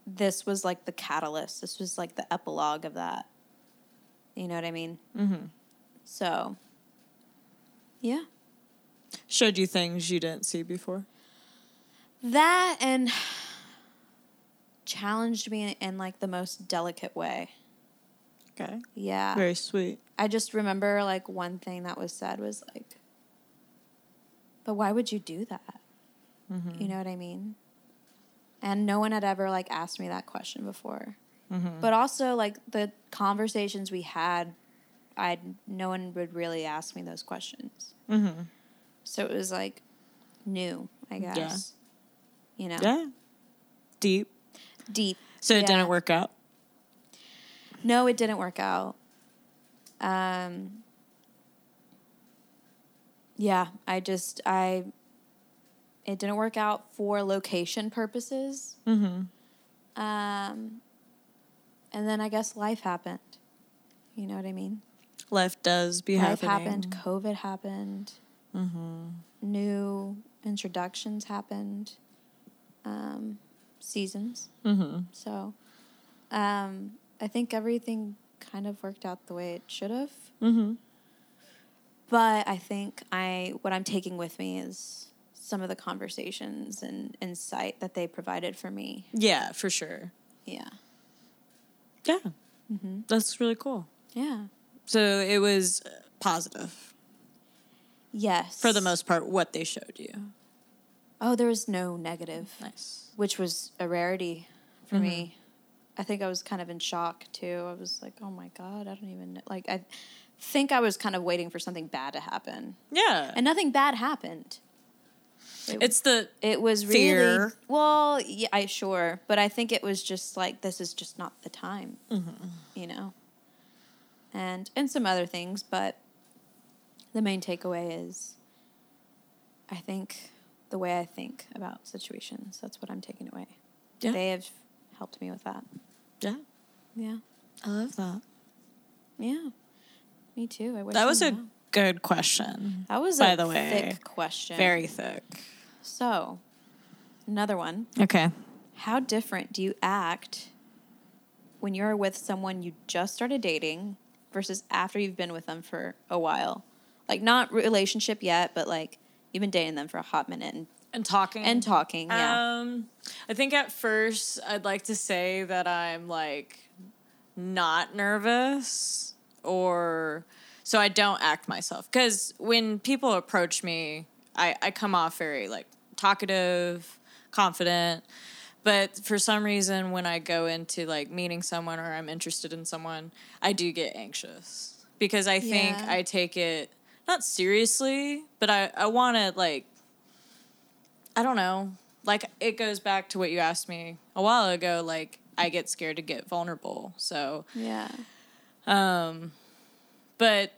this was like the catalyst. This was like the epilogue of that. You know what I mean? Mm-hmm. So, yeah. Showed you things you didn't see before. That and challenged me in, in like the most delicate way. Okay. Yeah. Very sweet. I just remember like one thing that was said was like, but why would you do that? Mm-hmm. You know what I mean? And no one had ever like asked me that question before. Mm-hmm. But also like the conversations we had, I no one would really ask me those questions. Mm-hmm. So it was like new, I guess. You know, Yeah. Deep. deep. So it Yeah. didn't work out. No, it didn't work out. Um, yeah, I just I it didn't work out for location purposes. Mm-hmm. Um, and then I guess life happened. You know what I mean? Life does be life happening. happened. COVID happened. New introductions happened. Um, seasons. Mm-hmm. So, um, I think everything kind of worked out the way it should have. Mm-hmm. But I think I what I'm taking with me is some of the conversations and insight that they provided for me. Yeah, for sure. Yeah. Yeah. Mm-hmm. That's really cool. Yeah. So it was positive Yes. for the most part what they showed you. Oh, there was no negative, Nice. which was a rarity for me. I think I was kind of in shock too. I was like, "Oh my god, I don't even know. like I think I was kind of waiting for something bad to happen." Yeah. And nothing bad happened. it's the It was really well, yeah, I sure, but I think it was just like this is just not the time, Mm-hmm. you know, and and some other things, but the main takeaway is, I think the way I think about situations. That's what I'm taking away. Yeah. They have helped me with that. Yeah. Yeah, I love that. yeah, me too. I wish That was a knew. good question. that was by a the way, thick question. Very thick. so. Another one. Okay. How different do you act when you're with someone you just started dating versus after you've been with them for a while? Like not relationship yet, but like you've been dating them for a hot minute and, And talking. and talking. Yeah. Um, I think at first I'd like to say that I'm like not nervous or so I don't act myself because when people approach me, I, I come off very like talkative, confident. But for some reason, when I go into like meeting someone or I'm interested in someone, I do get anxious because I think Yeah. I take it not seriously, but I, I want to like I don't know, like it goes back to what you asked me a while ago. Like I get scared to get vulnerable. So, Yeah. But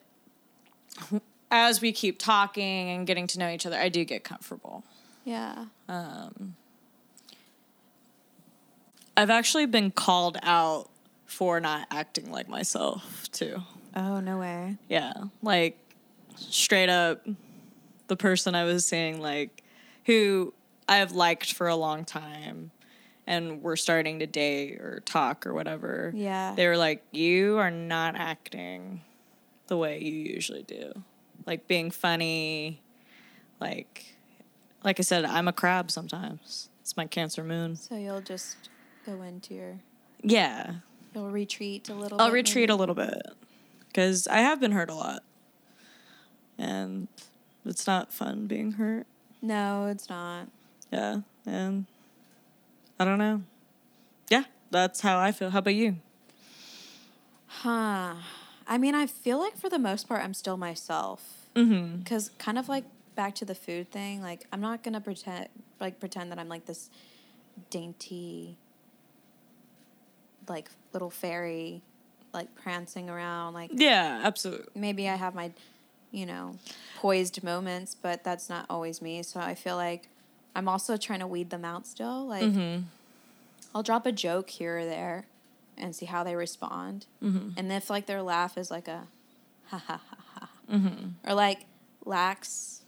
as we keep talking and getting to know each other, I do get comfortable. Yeah. Um, I've actually been called out for not acting like myself too. Oh, no way. Yeah, like straight up, the person I was seeing, like who I have liked for a long time, and we're starting to date or talk or whatever. Yeah. they were like, "You are not acting the way you usually do, like being funny, like." Like I said, I'm a crab sometimes. It's my Cancer moon. So you'll just go into your, Yeah, you'll retreat a little bit. I'll bit, retreat maybe? a little bit because I have been hurt a lot, and it's not fun being hurt. No, it's not. Yeah, and I don't know. Yeah, that's how I feel. How about you? Huh. I mean, I feel like for the most part, I'm still myself. Mm-hmm. Because kind of like back to the food thing, like I'm not gonna pretend like pretend that I'm like this dainty, like little fairy, like prancing around. Like Yeah, absolutely. maybe I have my, you know, poised moments, but that's not always me. So I feel like I'm also trying to weed them out still. Like mm-hmm. I'll drop a joke here or there and see how they respond. Mm-hmm. And if like their laugh is like a ha ha ha ha, mm-hmm. or like lacks,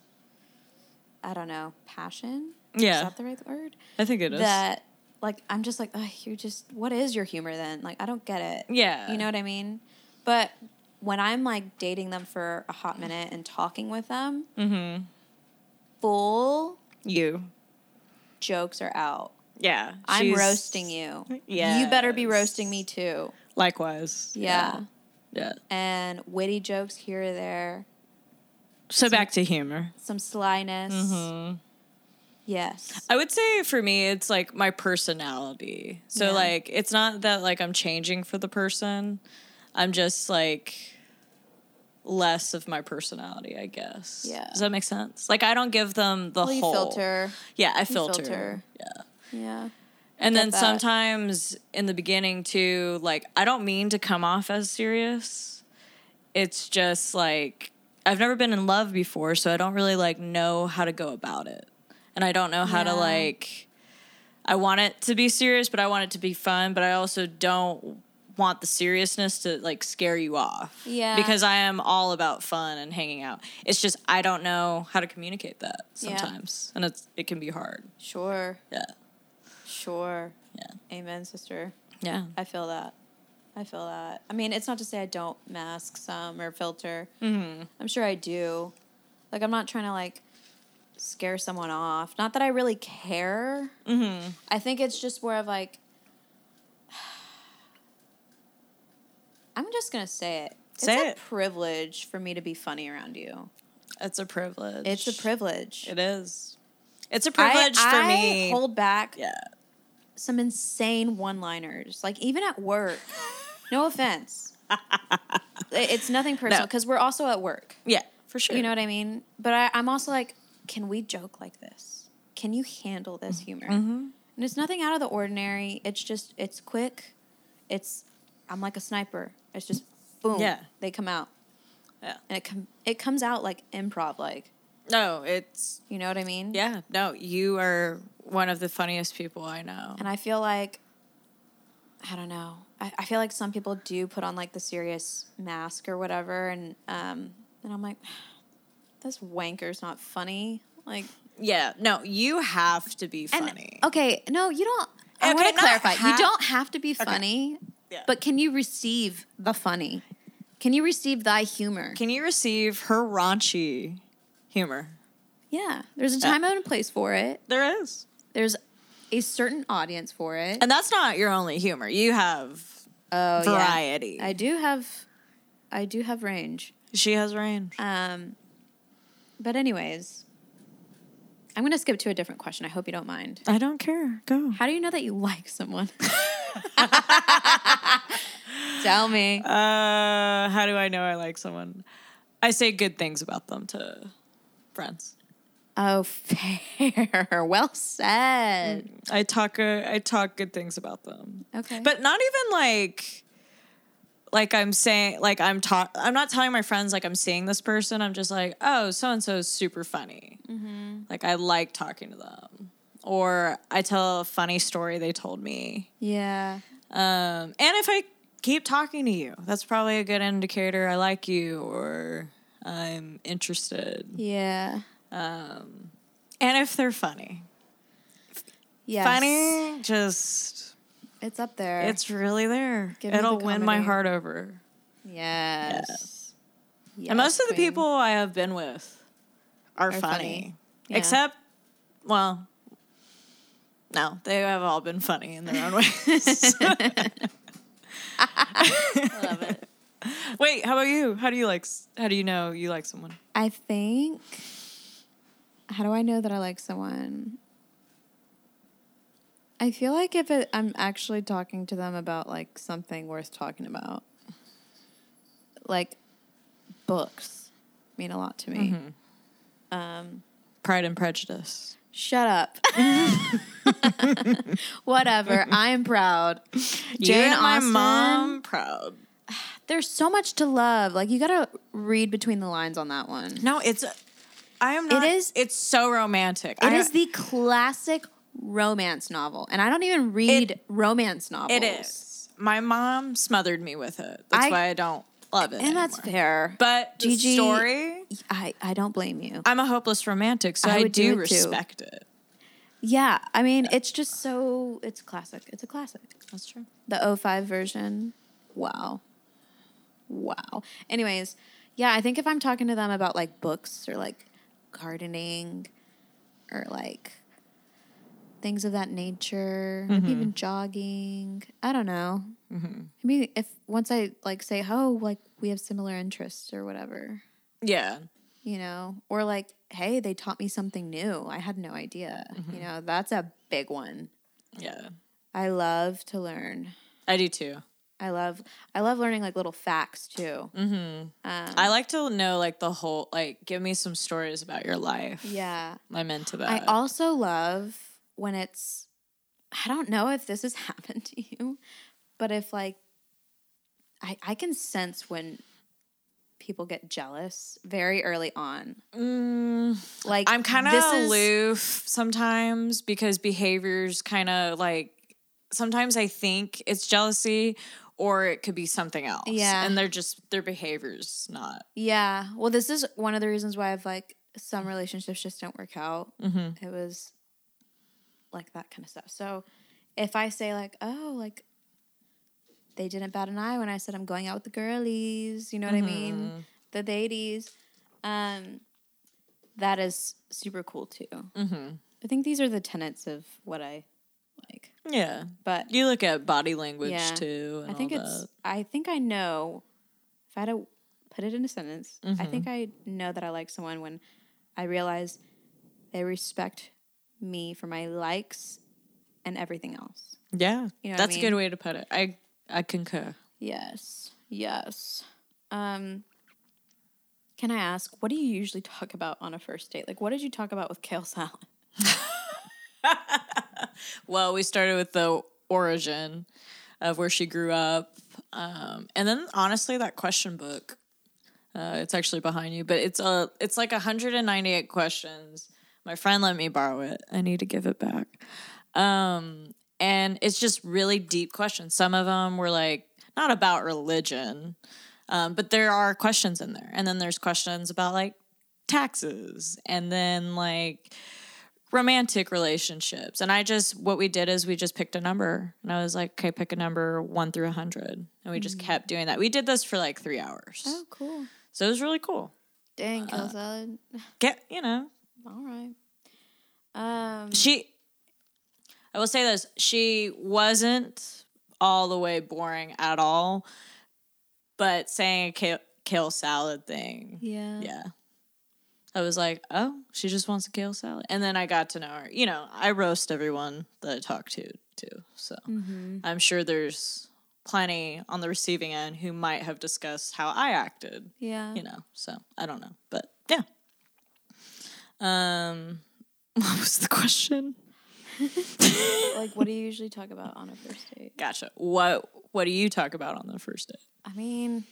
I don't know, passion. Yeah, Is that the right word? I think it is. That like I'm just like, "Ugh, you're just what is your humor then? Like I don't get it. Yeah. You know what I mean? But when I'm like dating them for a hot minute and talking with them, Mm-hmm. full you. Jokes are out. Yeah, I'm roasting you. Yeah. You better be roasting me too. Likewise. Yeah. Yeah. And witty jokes here or there, So back to humor. some slyness. Mm-hmm. Yes. I would say for me, it's like my personality. So Yeah. like, it's not that like I'm changing for the person. I'm just like less of my personality, I guess. Yeah. Does that make sense? Like I don't give them the Well, you whole filter. Yeah, I filter. filter. Yeah. Yeah. And then that. sometimes in the beginning too, like I don't mean to come off as serious. It's just like I've never been in love before, so I don't really like know how to go about it. And I don't know how to like I want it to be serious, but I want it to be fun, but I also don't want the seriousness to like scare you off. Yeah. Because I am all about fun and hanging out. It's just I don't know how to communicate that Yeah. sometimes. And it's it can be hard. Sure. Yeah. Sure. Yeah. Amen, sister. Yeah. I feel that. I feel that. I mean, it's not to say I don't mask some or filter. Mm-hmm. I'm sure I do. Like, I'm not trying to like scare someone off. Not that I really care. Mm-hmm. I think it's just more of like, I'm just gonna say it. Say it's it. a privilege for me to be funny around you. It's a privilege. It's a privilege. It is. It's a privilege for I me. hold back yeah. some insane one-liners, like even at work. no offense. It's nothing personal No. because we're also at work. Yeah, for sure. You know what I mean? But I, I'm also like, can we joke like this? Can you handle Mm-hmm. this humor? And it's nothing out of the ordinary. It's just, it's quick. It's, I'm like a sniper. It's just, boom. Yeah. They come out. Yeah. And it com- it comes out like improv, like No, it's you know what I mean? yeah. No, you are one of the funniest people I know. And I feel like, I don't know. I, I feel like some people do put on like the serious mask or whatever, and um, and I'm like, this wanker's not funny. Like, Yeah. No, you have to be and funny. okay, no, you don't. I Okay, want to clarify. you don't have to be funny, Yeah. but can you receive the funny? Can you receive thy humor? Can you receive her raunchy humor? yeah, there's a time and a place for it. There is. There's a certain audience for it. And that's not your only humor. You have Oh, yeah. variety. I do have, I do have range. she has range. Um, but anyways, I'm gonna skip to a different question. I hope you don't mind. I don't care. Go. How do you know that you like someone? Tell me. Uh, how do I know I like someone? I say good things about them to friends. Oh, fair. Well said. I talk uh, I talk good things about them. Okay. But not even like like I'm saying like I'm ta- I'm not telling my friends like I'm seeing this person. I'm just like, "Oh, so and so is super funny." Like I like talking to them. Or I tell a funny story they told me. yeah. Um, and if I keep talking to you, that's probably a good indicator I like you or I'm interested. Yeah. And if they're funny, Yes. funny, just It's up there. it's really there. Give It'll win my heart over. yes. yes. and most of the people I have been with are, Are funny. funny. Yeah. Except, well, no, they have all been funny in their own ways. I love it. Wait, how about you? How do you like? How do you know you like someone? I think. How do I know that I like someone? I feel like if it, I'm actually talking to them about like something worth talking about, like books, mean a lot to me. Um, Pride and Prejudice. Shut up. Whatever. I am proud. You Jane and my mom proud. There's so much to love. Like you gotta read between the lines on that one. No, it's. I am not. is- It's so romantic. It I- is the classic romance novel, and I don't even read romance novels. It is. My mom smothered me with it. That's I- why I don't love it. and that's fair. But the Gigi- story, I I don't blame you. I'm a hopeless romantic, so I I, do, do it too. respect it. Yeah, I mean it's just so it's classic. It's a classic. That's true. The 05 version. Wow. Wow. Anyways, yeah, I think if I'm talking to them about like books or like gardening or like things of that nature, maybe mm-hmm. even jogging, I don't know. Mhm. Maybe if once I like say, oh, like we have similar interests or whatever, Yeah. you know, or like, hey, they taught me something new. I had no idea. Mm-hmm. You know, that's a big one. Yeah. I love to learn. I do too. I love I love learning like little facts too. Mm-hmm. Um, I like to know like the whole like give me some stories about your life. Yeah. I'm into that. I also love when it's I don't know if this has happened to you, but if like I I can sense when people get jealous very early on. like Mm, I'm kind of this is- aloof sometimes because behaviors kind of like sometimes I think it's jealousy or it could be something else. Yeah. And they're just their behaviors not. Yeah. Well, this is one of the reasons why I've like some relationships just don't work out. Mm-hmm. It was like that kind of stuff. So if I say like, oh, like they didn't bat an eye when I said I'm going out with the girlies, you know what I Mm-hmm. mean? The ladies, um, that is super cool too. Mm-hmm. I think these are the tenets of what I like. Yeah. But You look at body language Yeah. too. I think it's. that. I think I know. If I had to put it in a sentence, I Mm-hmm. think I know that I like someone when I realize they respect me for my likes and everything else. Yeah. You know what I That's a good way to put it. I I concur. Yes. Yes. Um. Can I ask, what do you usually talk about on a first date? Like, what did you talk about with kale salad? Well, we started with the origin of where she grew up. Um, and then honestly that question book. Uh, it's actually behind you, but it's a it's like 198 questions. My friend let me borrow it. I need to give it back. Um, and it's just really deep questions. Some of them were like not about religion, um, but there are questions in there. And then there's questions about like taxes, and then like romantic relationships. And I just, what we did is we just picked a number. And I was like, okay, pick a number one through a 100. And we just kept doing that. We did this for like three hours. Oh, cool. So it was really cool. Dang, Uh, salad. Get, you know, All right. Um. she, I will say this, she wasn't all the way boring at all. But saying a kale, kale salad thing, Yeah. yeah. I was like, oh, she just wants a kale salad. And then I got to know her. You know, I roast everyone that I talk to, too. So Mm-hmm. I'm sure there's plenty on the receiving end who might have discussed how I acted, Yeah. you know. So I don't know. But yeah. Um, what was the question? like, what do you usually talk about on a first date? Gotcha. What What do you talk about on the first date? I mean,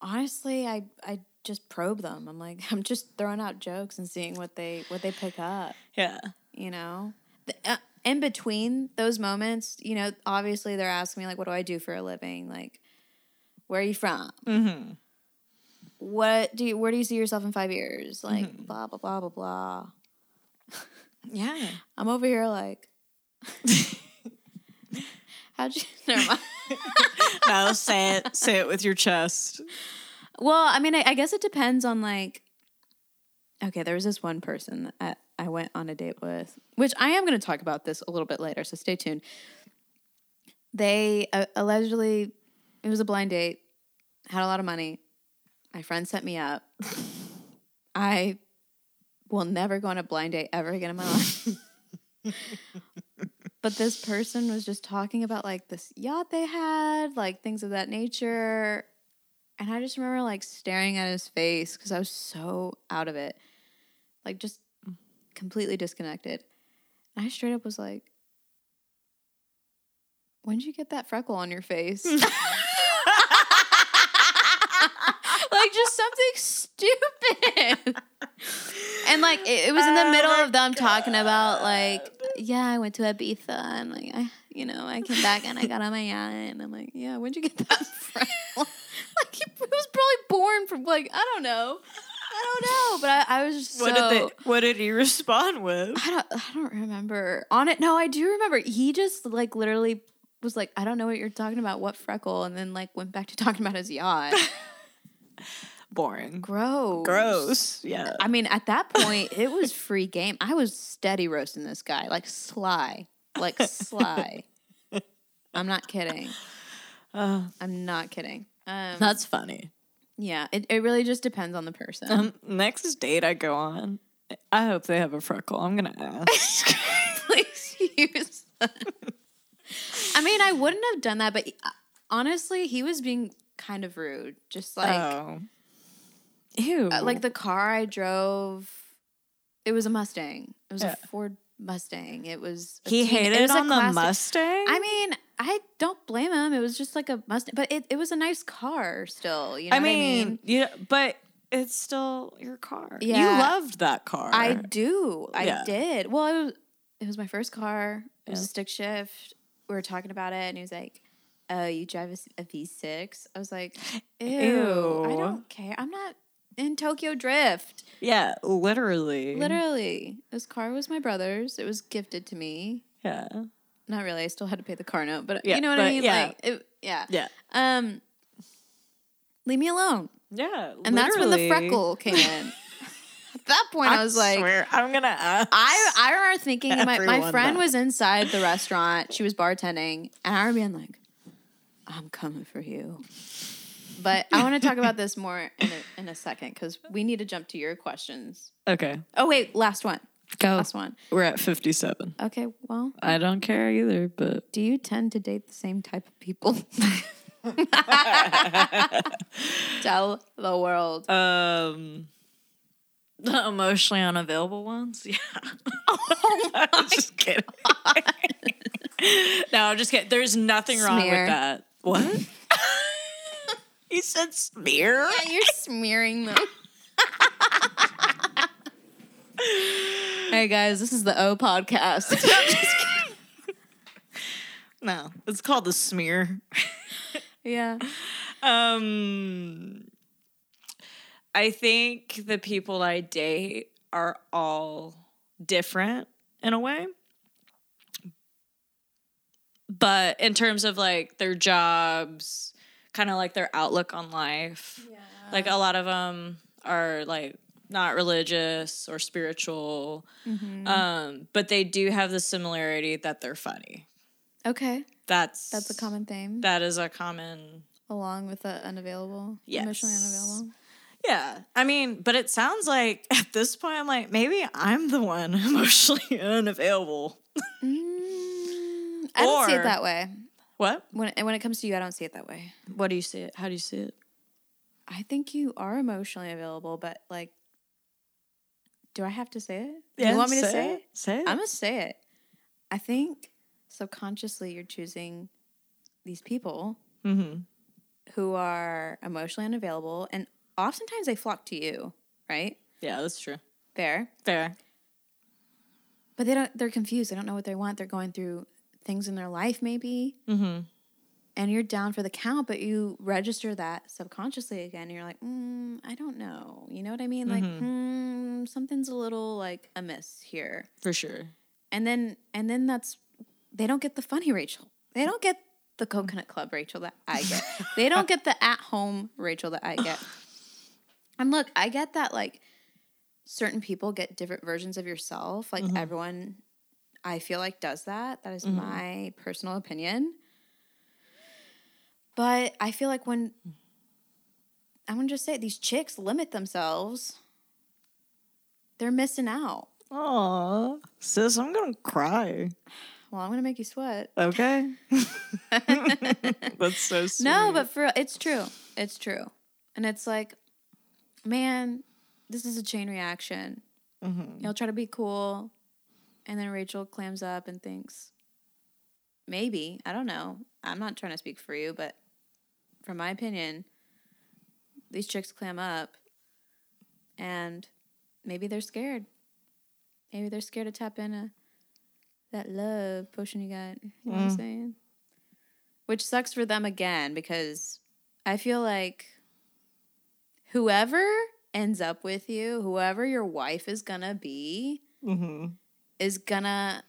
honestly, I I just probe them. I'm like, I'm just throwing out jokes and seeing what they what they pick up. Yeah. You know, the, uh, in between those moments, you know, obviously they're asking me like, what do I do for a living? Like, where are you from? Mm-hmm. What do you? Where do you see yourself in five years? Like, blah blah blah blah blah. Yeah. I'm over here like. How'd you? Never mind. no, say it. Say it with your chest. Well, I mean, I, I guess it depends on like. Okay, there was this one person that I went on a date with, which I am going to talk about this a little bit later, so stay tuned. They uh, allegedly, it was a blind date, had a lot of money. My friend set me up. I will never go on a blind date ever again in my life. but this person was just talking about like this yacht they had, like things of that nature. And I just remember like staring at his face because I was so out of it, like just completely disconnected. And I straight up was like, "When did you get that freckle on your face?" like just something stupid. and like it, it was in the oh middle of them talking about like, yeah, I went to Ibiza and like I, you know, I came back and I got on my yacht and I'm like, yeah, when'd you get that freckle? like he was probably born from like I don't know. I don't know, but I, I was just What so. did they? What did he respond with? I don't. I don't remember on it. No, I do remember. He just like literally was like, I don't know what you're talking about. What freckle? And then like went back to talking about his yacht. Boring. Gross. Gross. Yeah. I mean, at that point, it was free game. I was steady roasting this guy, like sly, like sly. I'm not kidding. I'm not kidding. Um, That's funny. yeah, it, it really just depends on the person. Um, next date I go on, I hope they have a freckle. I'm gonna ask. Please use. I mean, I wouldn't have done that, but uh, honestly, he was being kind of rude. Just like, oh. Ew. uh, like the car I drove, it was a Mustang. It was Yeah. a Ford Mustang. It was. he teen- it hated was a on the Mustang. I mean, I don't blame him. It was just like a Mustang, but it, it was a nice car still. You know I what I mean, mean? yeah, but it's still your car. Yeah. You loved that car. I do. I Yeah. did. Well, it was it was my first car. It was Yeah. a stick shift. We were talking about it, and he was like, "Oh, you drive a, s- a V6?" I was like, "Ew, I don't care. I'm not in Tokyo Drift." Yeah, literally. Literally, this car was my brother's. It was gifted to me. Yeah. Not really. I still had to pay the car note, but Yeah, you know what I mean. yeah. Like, it, yeah, Yeah. Um, leave me alone. Yeah. And that's when the freckle came in. At that point, I, was like, swear, I'm gonna ask. I I remember thinking my, my friend that. was inside the restaurant. She was bartending, and I remember being like, "I'm coming for you." But I want to talk about this more in a, in a second because we need to jump to your questions. okay. Oh wait, last one. Go. Last one. We're at 57. Okay, well, I don't care either, but do you tend to date the same type of people? Tell the world. um the emotionally unavailable ones? Yeah. Oh I'm just kidding. no, I'm just kidding. There's nothing wrong with that. What? You said smear? Yeah, you're smearing them. hey guys, this is the O podcast. No, it's called the smear. yeah. Um, I think the people I date are all different in a way. But in terms of like their jobs, kind of like their outlook on life, Yeah. like a lot of them are like not religious or spiritual, um, but they do have the similarity that they're funny. Okay. That's That's a common theme. That is a common along with the unavailable, Yes. emotionally unavailable. Yeah. I mean, but it sounds like at this point, I'm like, maybe I'm the one emotionally unavailable. Mm, I don't see it that way. What? When it, when it comes to you, I don't see it that way. What do you see it? How do you see it? I think you are emotionally available, but like, do I have to say it? Yeah, you want me to say say it. it? Say it. I'm gonna say it. I think subconsciously you're choosing these people Mm-hmm. who are emotionally unavailable, and oftentimes they flock to you, right? Yeah, that's true. Fair, Fair. but they don't. They're confused. They don't know what they want. They're going through things in their life, maybe. Mm-hmm. and you're down for the count, but you register that subconsciously again. You're like, mm, I don't know. You know what I mean? Like, hmm, something's a little like amiss here. For sure. And then, and then that's they don't get the funny Rachel. They don't get the coconut club Rachel that I get. they don't get the at home Rachel that I get. And look, I get that like certain people get different versions of yourself. Like everyone, I feel like does that. That is mm-hmm. my personal opinion. But I feel like when I'm gonna just say it, these chicks limit themselves, they're missing out. Aw, sis, I'm gonna cry. Well, I'm gonna make you sweat. Okay. That's so sweet. No, but for it's true. It's true. And it's like, man, this is a chain reaction. Mm-hmm. You'll try to be cool, and then Rachel clams up and thinks, maybe I don't know. I'm not trying to speak for you, but from my opinion, these chicks clam up, and maybe they're scared. Maybe they're scared to tap into that love potion you got. You know what I'm mm. saying? Which sucks for them again because I feel like whoever ends up with you, whoever your wife is gonna be, mm-hmm. Is gonna.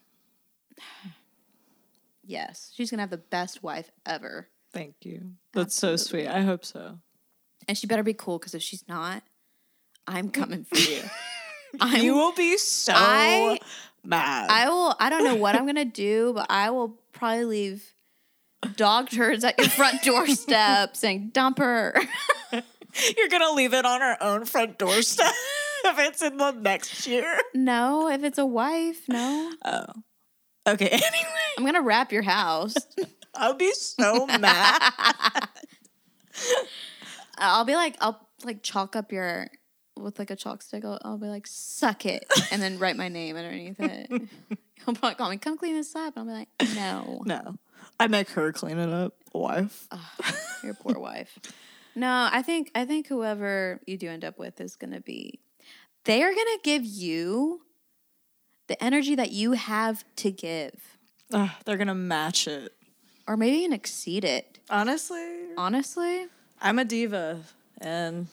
Yes, she's gonna have the best wife ever. Thank you. That's so sweet. I hope so. And she better be cool because if she's not, I'm coming for you. I'm, you will be so I- mad. I will. I don't know what I'm gonna do, but I will probably leave dog turds at your front doorstep saying "dump her." You're gonna leave it on our own front doorstep if it's in the next year. no, if it's a wife, no. Oh. Okay. Anyway, I'm gonna wrap your house. I'll be so mad. I'll be like, I'll like chalk up your with like a chalk stick. I'll, I'll be like, suck it, and then write my name underneath it. He'll probably call me, come clean this up. And I'll be like, no, No, I make her clean it up. Wife. your poor wife. No, I think I think whoever you do end up with is gonna be, they are gonna give you the energy that you have to give, Ugh, they're gonna match it. or maybe even exceed it. Honestly, Honestly, I'm a diva, and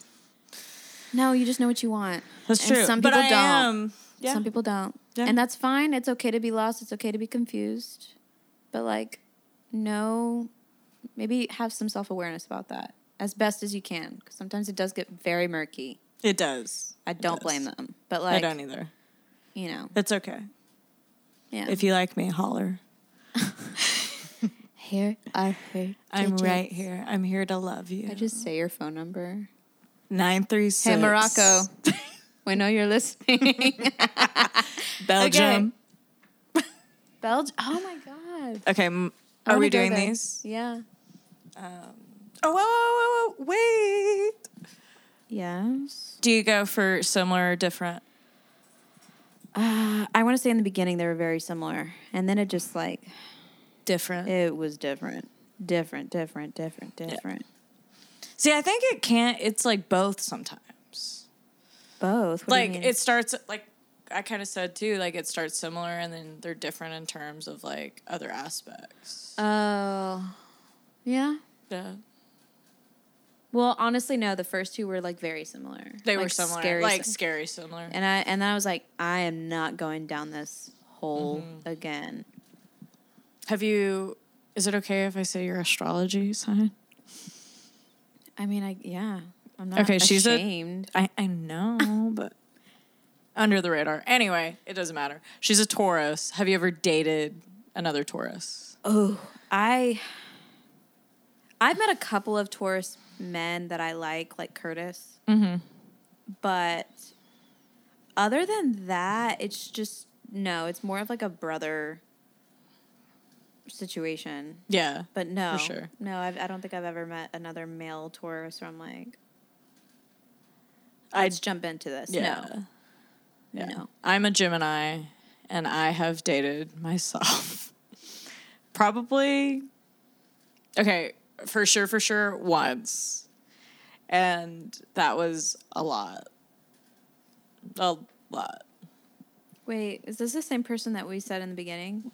no, you just know what you want. that's And true. Some but people I don't. am. Yeah. Some people don't. Yeah. And that's fine. It's okay to be lost. It's okay to be confused. But like, no, maybe have some self awareness about that as best as you can. Because sometimes it does get very murky. It does. I don't does. blame them. But like I don't either. you know, It's okay. yeah. If you like me, holler. here are her I'm digits. right here. I'm here to love you. I just say your phone number. Nine three six. Hey, Morocco. we know you're listening. Belgium. Belgium. Oh my God. Okay. m I are we doing there. these? Yeah. Um, oh, whoa, whoa, whoa, whoa, wait. Yes. Do you go for similar or different? Uh, I want to say in the beginning they were very similar. And then it just like, Different. It was different. Different, different, different, different. See, I think it can't. It's like both sometimes. Both. What like it starts like I kind of said too. Like it starts similar, and then they're different in terms of like other aspects. Oh. Yeah. yeah, Well, honestly, no. The first two were like very similar. they were similar, scary like sim- scary similar. and I and then I was like, I am not going down this hole Mm-hmm. again. Have you? Is it okay if I say your astrology sign? I mean, I yeah. I'm not Okay, she's a- ashamed. I I know, but under the radar. Anyway, it doesn't matter. She's a Taurus. Have you ever dated another Taurus? Oh, I I've met a couple of Taurus men that I like, like Curtis. Mm-hmm. But other than that, it's just no. It's more of like a brother situation. Yeah, But no, For sure. no. I've, I don't think I've ever met another male Taurus where I'm like, let's jump into this. Yeah. No. Yeah. No. I'm a Gemini and I have dated myself probably, okay, for sure, for sure, once. And that was a lot. A lot. Wait, is this the same person that we said in the beginning?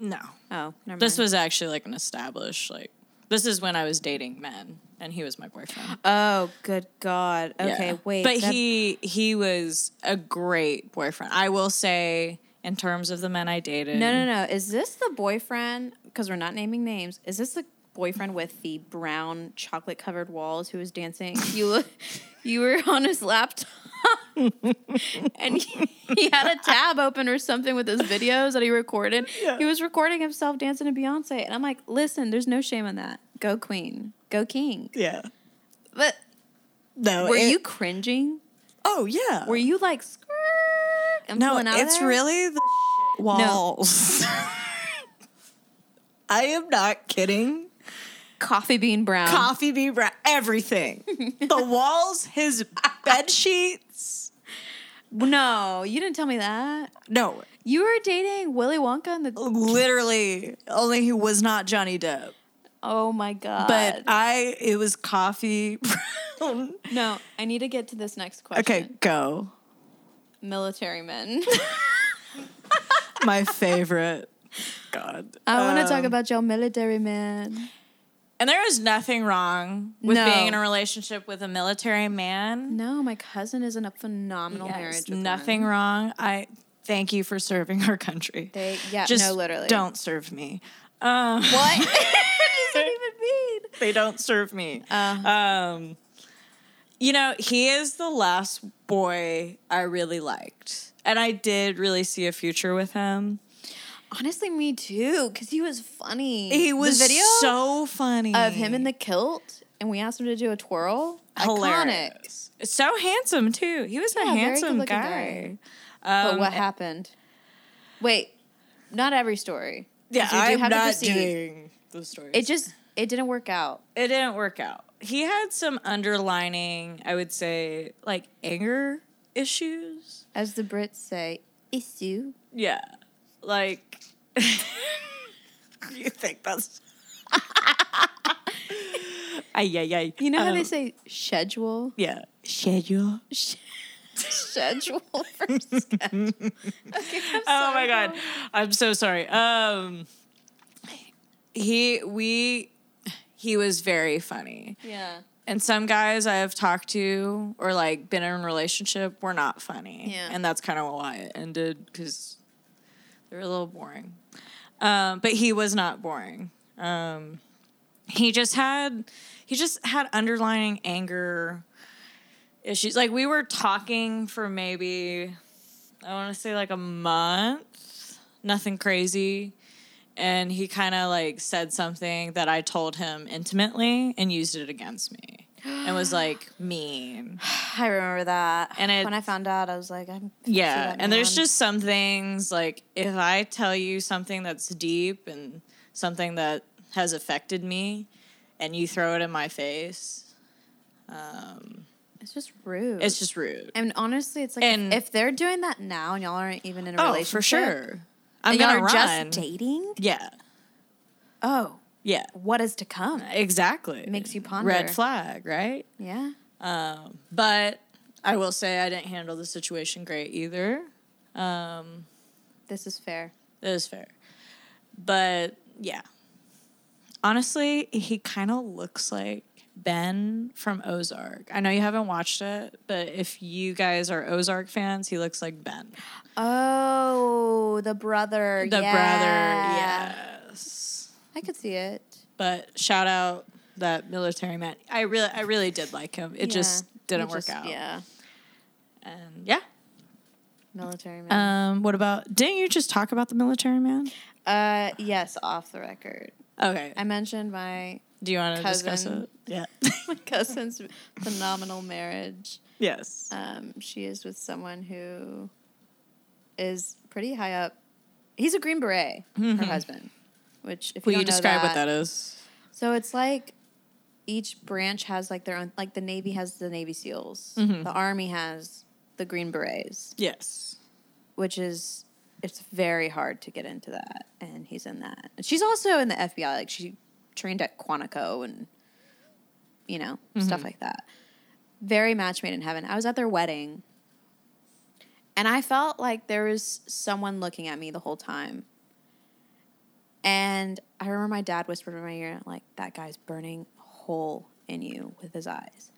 No. Oh, never This was actually like an established, like, this is when I was dating men and he was my boyfriend. Oh, good God. Okay, Yeah. wait. But that- he he was a great boyfriend. I will say, in terms of the men I dated. No, no, no. Is this the boyfriend? Because we're not naming names. Is this the boyfriend with the brown chocolate covered walls who was dancing? You you were on his laptop, and he, he had a tab open or something with his videos that he recorded. He was recording himself dancing to Beyonce, and I'm like, listen, there's no shame in that. Go Queen, go King. Yeah. But No. were it- you cringing? Oh yeah. Were you like, No, out it's really the walls. I am not kidding. coffee bean brown. Coffee bean brown, everything. the walls, his bed sheets. No, you didn't tell me that. No, You were dating Willy Wonka and the. literally, only he was not Johnny Depp. Oh my god! But I, it was coffee brown. no, I need to get to this next question. Okay, go. military men. My favorite. God. I want to talk Um, about your military man. And there is nothing wrong with No. being in a relationship with a military man. No, my cousin is in a phenomenal Yes, marriage. With nothing one. wrong. I thank you for serving our country. They yeah Just no literally don't serve me. Um, what? what does that even mean? they don't serve me. Uh, Um, you know, he is the last boy I really liked, and I did really see a future with him. Honestly, me too, because he was funny. He was the video so funny of him in the kilt, and we asked him to do a twirl. Iconic. So handsome too. He was Yeah, a handsome guy. guy. Um, But what happened? Wait, not every story. Yeah, I'm not doing the stories. It just it didn't work out. it didn't work out. He had some underlining, I would say, like anger issues. As the Brits say, issue. Yeah, like you think that's. ay, ay, ay. You know how they Um, say schedule? Yeah. Schedule. schedule for sketch. Okay, I'm Oh my god. Mom. I'm so sorry. Um he we he was very funny. Yeah. And some guys I have talked to or like been in a relationship were not funny. Yeah. And that's kind of why it ended because they were a little boring. Um, but he was not boring. Um, he just had he just had underlining anger issues. Like we were talking for maybe I want to say like a month, nothing crazy. And he kind of like said something that I told him intimately and used it against me. And was like mean. I remember that. And when I found out, I was like, I'm Yeah. And there's just some things like if I tell you something that's deep and something that has affected me and you throw it in my face, um, it's just rude. it's just rude. and honestly, it's like And- if, they're doing that now and y'all aren't even in a Oh, relationship, for sure. I'm and y'all gonna are run. just dating. yeah. Oh, Yeah. what is to come? Exactly. Makes you ponder. Red flag, right? Yeah. Um, but I will say I didn't handle the situation great either. This is fair. That is fair. But yeah. Honestly, he kind of looks like Ben from Ozark. I know you haven't watched it, but if you guys are Ozark fans, he looks like Ben. Oh, the brother. The yeah. brother, yes. I could see it. But shout out that military man. I really I really did like him. It just didn't It work just- out. Yeah. And yeah. Military man. Um, what about didn't you just talk about the military man? Uh, yes, off the record. Okay. I mentioned my Do you want to discuss it? Yeah. my cousin's phenomenal marriage. yes. Um, she is with someone who is pretty high up. He's a Green Beret, her husband. Which, if Will you you describe that, what that is? So it's like each branch has like their own. Like the Navy has the Navy SEALs. Mm-hmm. The Army has the Green Berets, Yes. which is it's very hard to get into that. And he's in that. And she's also in the FBI. Like she trained at Quantico and you know stuff like that. Very match made in heaven. I was at their wedding, and I felt like there was someone looking at me the whole time. And I remember my dad whispered in my ear, like, that guy's burning a hole in you with his eyes.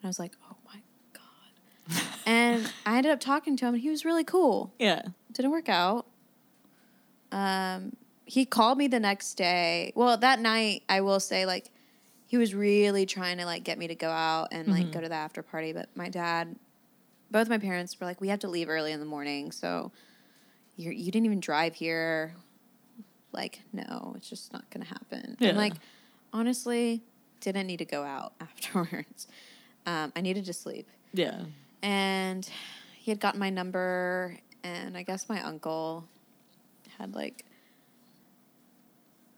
And I was like, oh my God. and I ended up talking to him, and he was really cool. Yeah. Didn't work out. Um, he called me the next day. Well, that night, I will say, like, he was really trying to, like, get me to go out and, like, go to the after party. But my dad, both my parents were like, we have to leave early in the morning. So you're, you didn't even drive here like no it's just not gonna happen. Yeah. and like honestly didn't need to go out afterwards. Um, i needed to sleep. Yeah. and he had gotten my number and i guess my uncle had like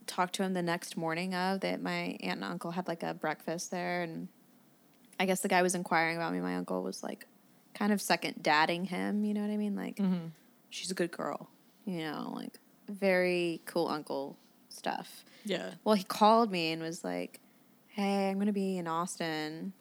talked to him the next morning of that my aunt and uncle had like a breakfast there. And i guess the guy was inquiring about me. My uncle was like kind of second dadding him you know what i mean? Like she's a good girl you know like very cool uncle stuff Yeah. well, he called me and was like, "Hey, I'm going to be in Austin,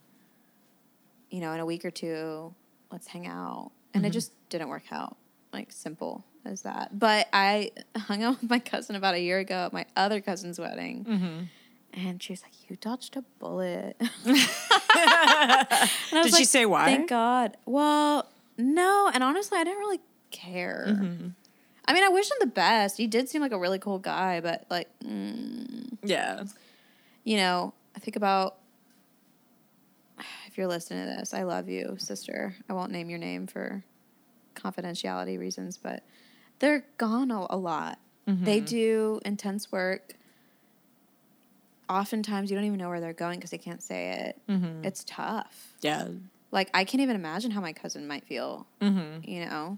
you know, in a week or two. Let's hang out." And it just didn't work out. Like simple as that. But I hung out with my cousin about a year ago at my other cousin's wedding. And she was like, "You dodged a bullet." And I was Did she say why? Thank God. Well, no, and honestly, I didn't really care. Mm-hmm. I mean, I wish him the best. He did seem like a really cool guy, but like, mm, Yeah. you know, I think about if you're listening to this, I love you, sister. I won't name your name for confidentiality reasons, but they're gone a, a lot. They mm-hmm. do intense work. Oftentimes, you don't even know where they're going because they can't say it. Mm-hmm. It's tough. Yeah. Like, I can't even imagine how my cousin might feel, mm-hmm. you know?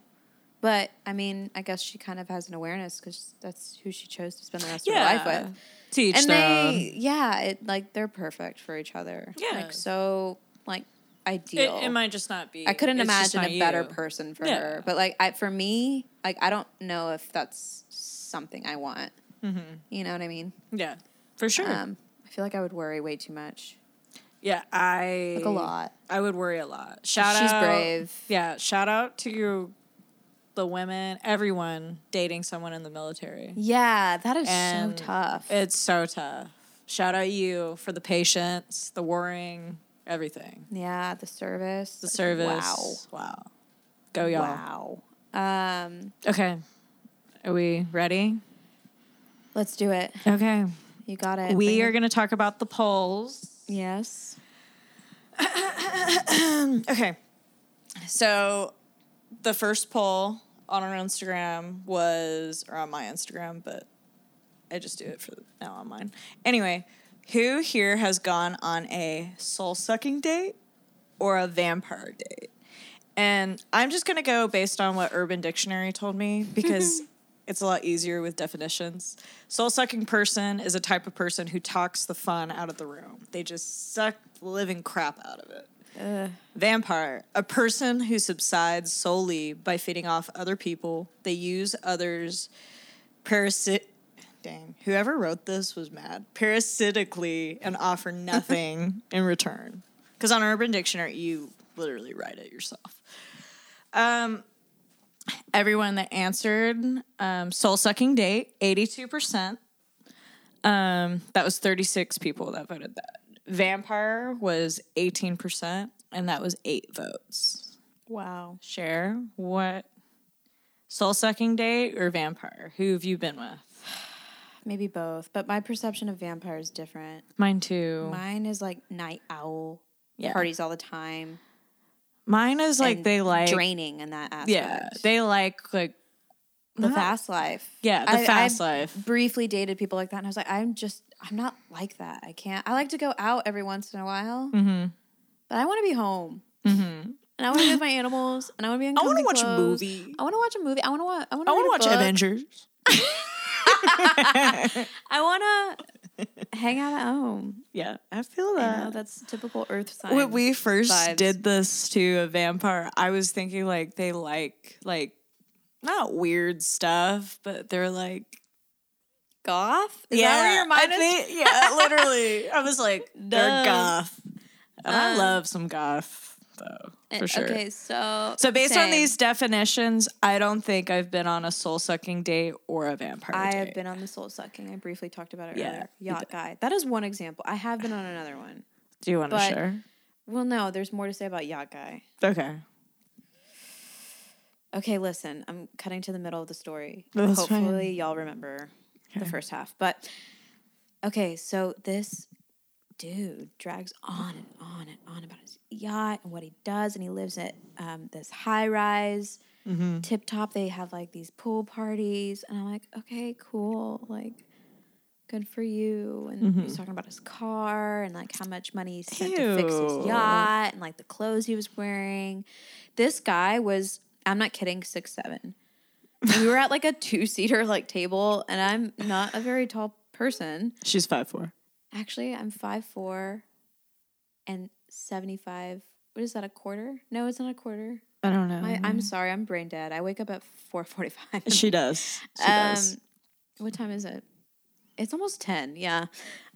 But I mean, I guess she kind of has an awareness because that's who she chose to spend the rest of her life with To each and own. they yeah it like they're perfect for each other Yeah. like so like ideal it might just not be. i couldn't imagine a better you. person for Yeah. her but like I, for me like i don't know if that's something i want Mm-hmm. you know what i mean Yeah. For sure. um i feel like i would worry way too much yeah. I. like a lot I would worry a lot. Shout she's out. She's brave Yeah. Shout out to the women, everyone dating someone in the military. yeah that is And so tough It's so tough. Shout out you for the patience, the worrying, everything. yeah the service The service. wow Wow. Go y'all. wow um Okay. Are we ready? let's do it Okay. you got it We are going to talk about the polls. yes Okay. So the first poll on our Instagram was, or on my Instagram, but I just do it for now on mine. Anyway, who here has gone on a soul sucking date or a vampire date? And I'm just going to go based on what Urban Dictionary told me because it's a lot easier with definitions. Soul sucking person is a type of person who talks the fun out of the room, they just suck the living crap out of it. Vampire, a person who subsides solely by feeding off other people. They use others parasit. Dang, whoever wrote this was mad. Parasitically and offer nothing in return. Because on Urban Dictionary, you literally write it yourself. Um, everyone that answered um, soul sucking date, eighty-two percent. Um, that was thirty-six people that voted that. Vampire was 18%, and that was eight votes. wow Share what soul sucking date or vampire? Who have you been with? Maybe both, but my perception of vampire is different. Mine too. Mine is like night owl, Yeah. parties all the time. Mine is like they like draining in that aspect. yeah, they like like the not- fast life. yeah, the I- fast I life. Briefly dated people like that, and I was like, I'm just, I'm not like that. I can't. I like to go out every once in a while, Mm-hmm. but I want to be home, Mm-hmm. and I want to be with my animals, and I want to be in. I want to watch a movie. I want to watch a movie. I want to watch. I want I to watch book. Avengers. I want to hang out at home. Yeah, I feel that. know, that's typical Earth sign. when we first vibes. did this to a vampire, I was thinking like they like like not weird stuff, but they're like goth. Is that where your mind I is? think- yeah, literally. I was like they're Duh. goth, and I Um, love some goth though for sure. Okay, so So based on these definitions, I don't think I've been on a soul sucking date or a vampire I date. have been on the soul sucking. I briefly talked about it Yeah, earlier. Yacht guy. That is one example. I have been on another one. Do you want to share? Well, no, there's more to say about yacht guy. Okay. Okay, listen, I'm cutting to the middle of the story. That's Hopefully, fine. y'all remember the first half. But okay, so this dude drags on and on and on about his yacht and what he does, and he lives at um, this high rise, Mm-hmm. tip top. They have like these pool parties, and I'm like, okay, cool, like. Good for you. And Mm-hmm. he's talking about his car and like how much money he spent to fix his yacht and like the clothes he was wearing. This guy was, I'm not kidding, six seven. And we were at like a two seater like table, and I'm not a very tall person. She's five four. Actually, I'm five four, and seventy five. What is that? A quarter? No, it's not a quarter. I don't know. My, I'm sorry, I'm brain dead. I wake up at four forty five. she does. She does. Um, what time is it? It's almost ten. Yeah.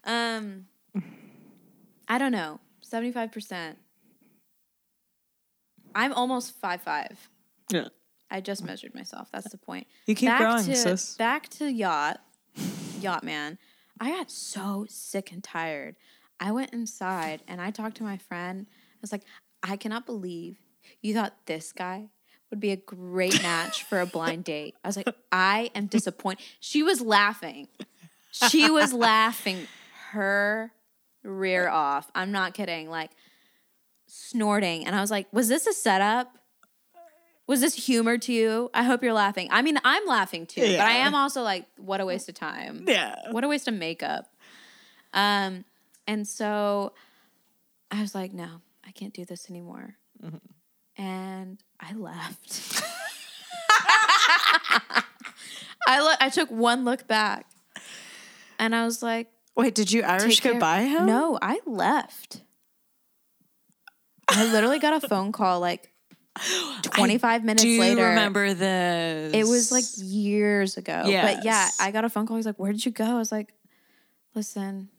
Um, I don't know. Seventy five percent. I'm almost five five. Yeah. I just measured myself. That's the point. You keep growing, to, sis. Back to yacht, yacht man. I got so sick and tired. I went inside and I talked to my friend. I was like, I cannot believe you thought this guy would be a great match for a blind date. I was like, I am disappointed. She was laughing. She was laughing her rear off. I'm not kidding. Like snorting. And I was like, was this a setup? Was this humor to you? I hope you're laughing. I mean, I'm laughing too, but I am also like, what a waste of time. Yeah. What a waste of makeup. Um, and so I was like, no, I can't do this anymore. And I left. I look, I took one look back, and I was like, Wait, did you Irish goodbye him? No, I left. I literally got a phone call like 25 minutes later Do you later. remember this? It was like years ago. But yeah, I got a phone call. He's like, Where did you go? I was like, Listen,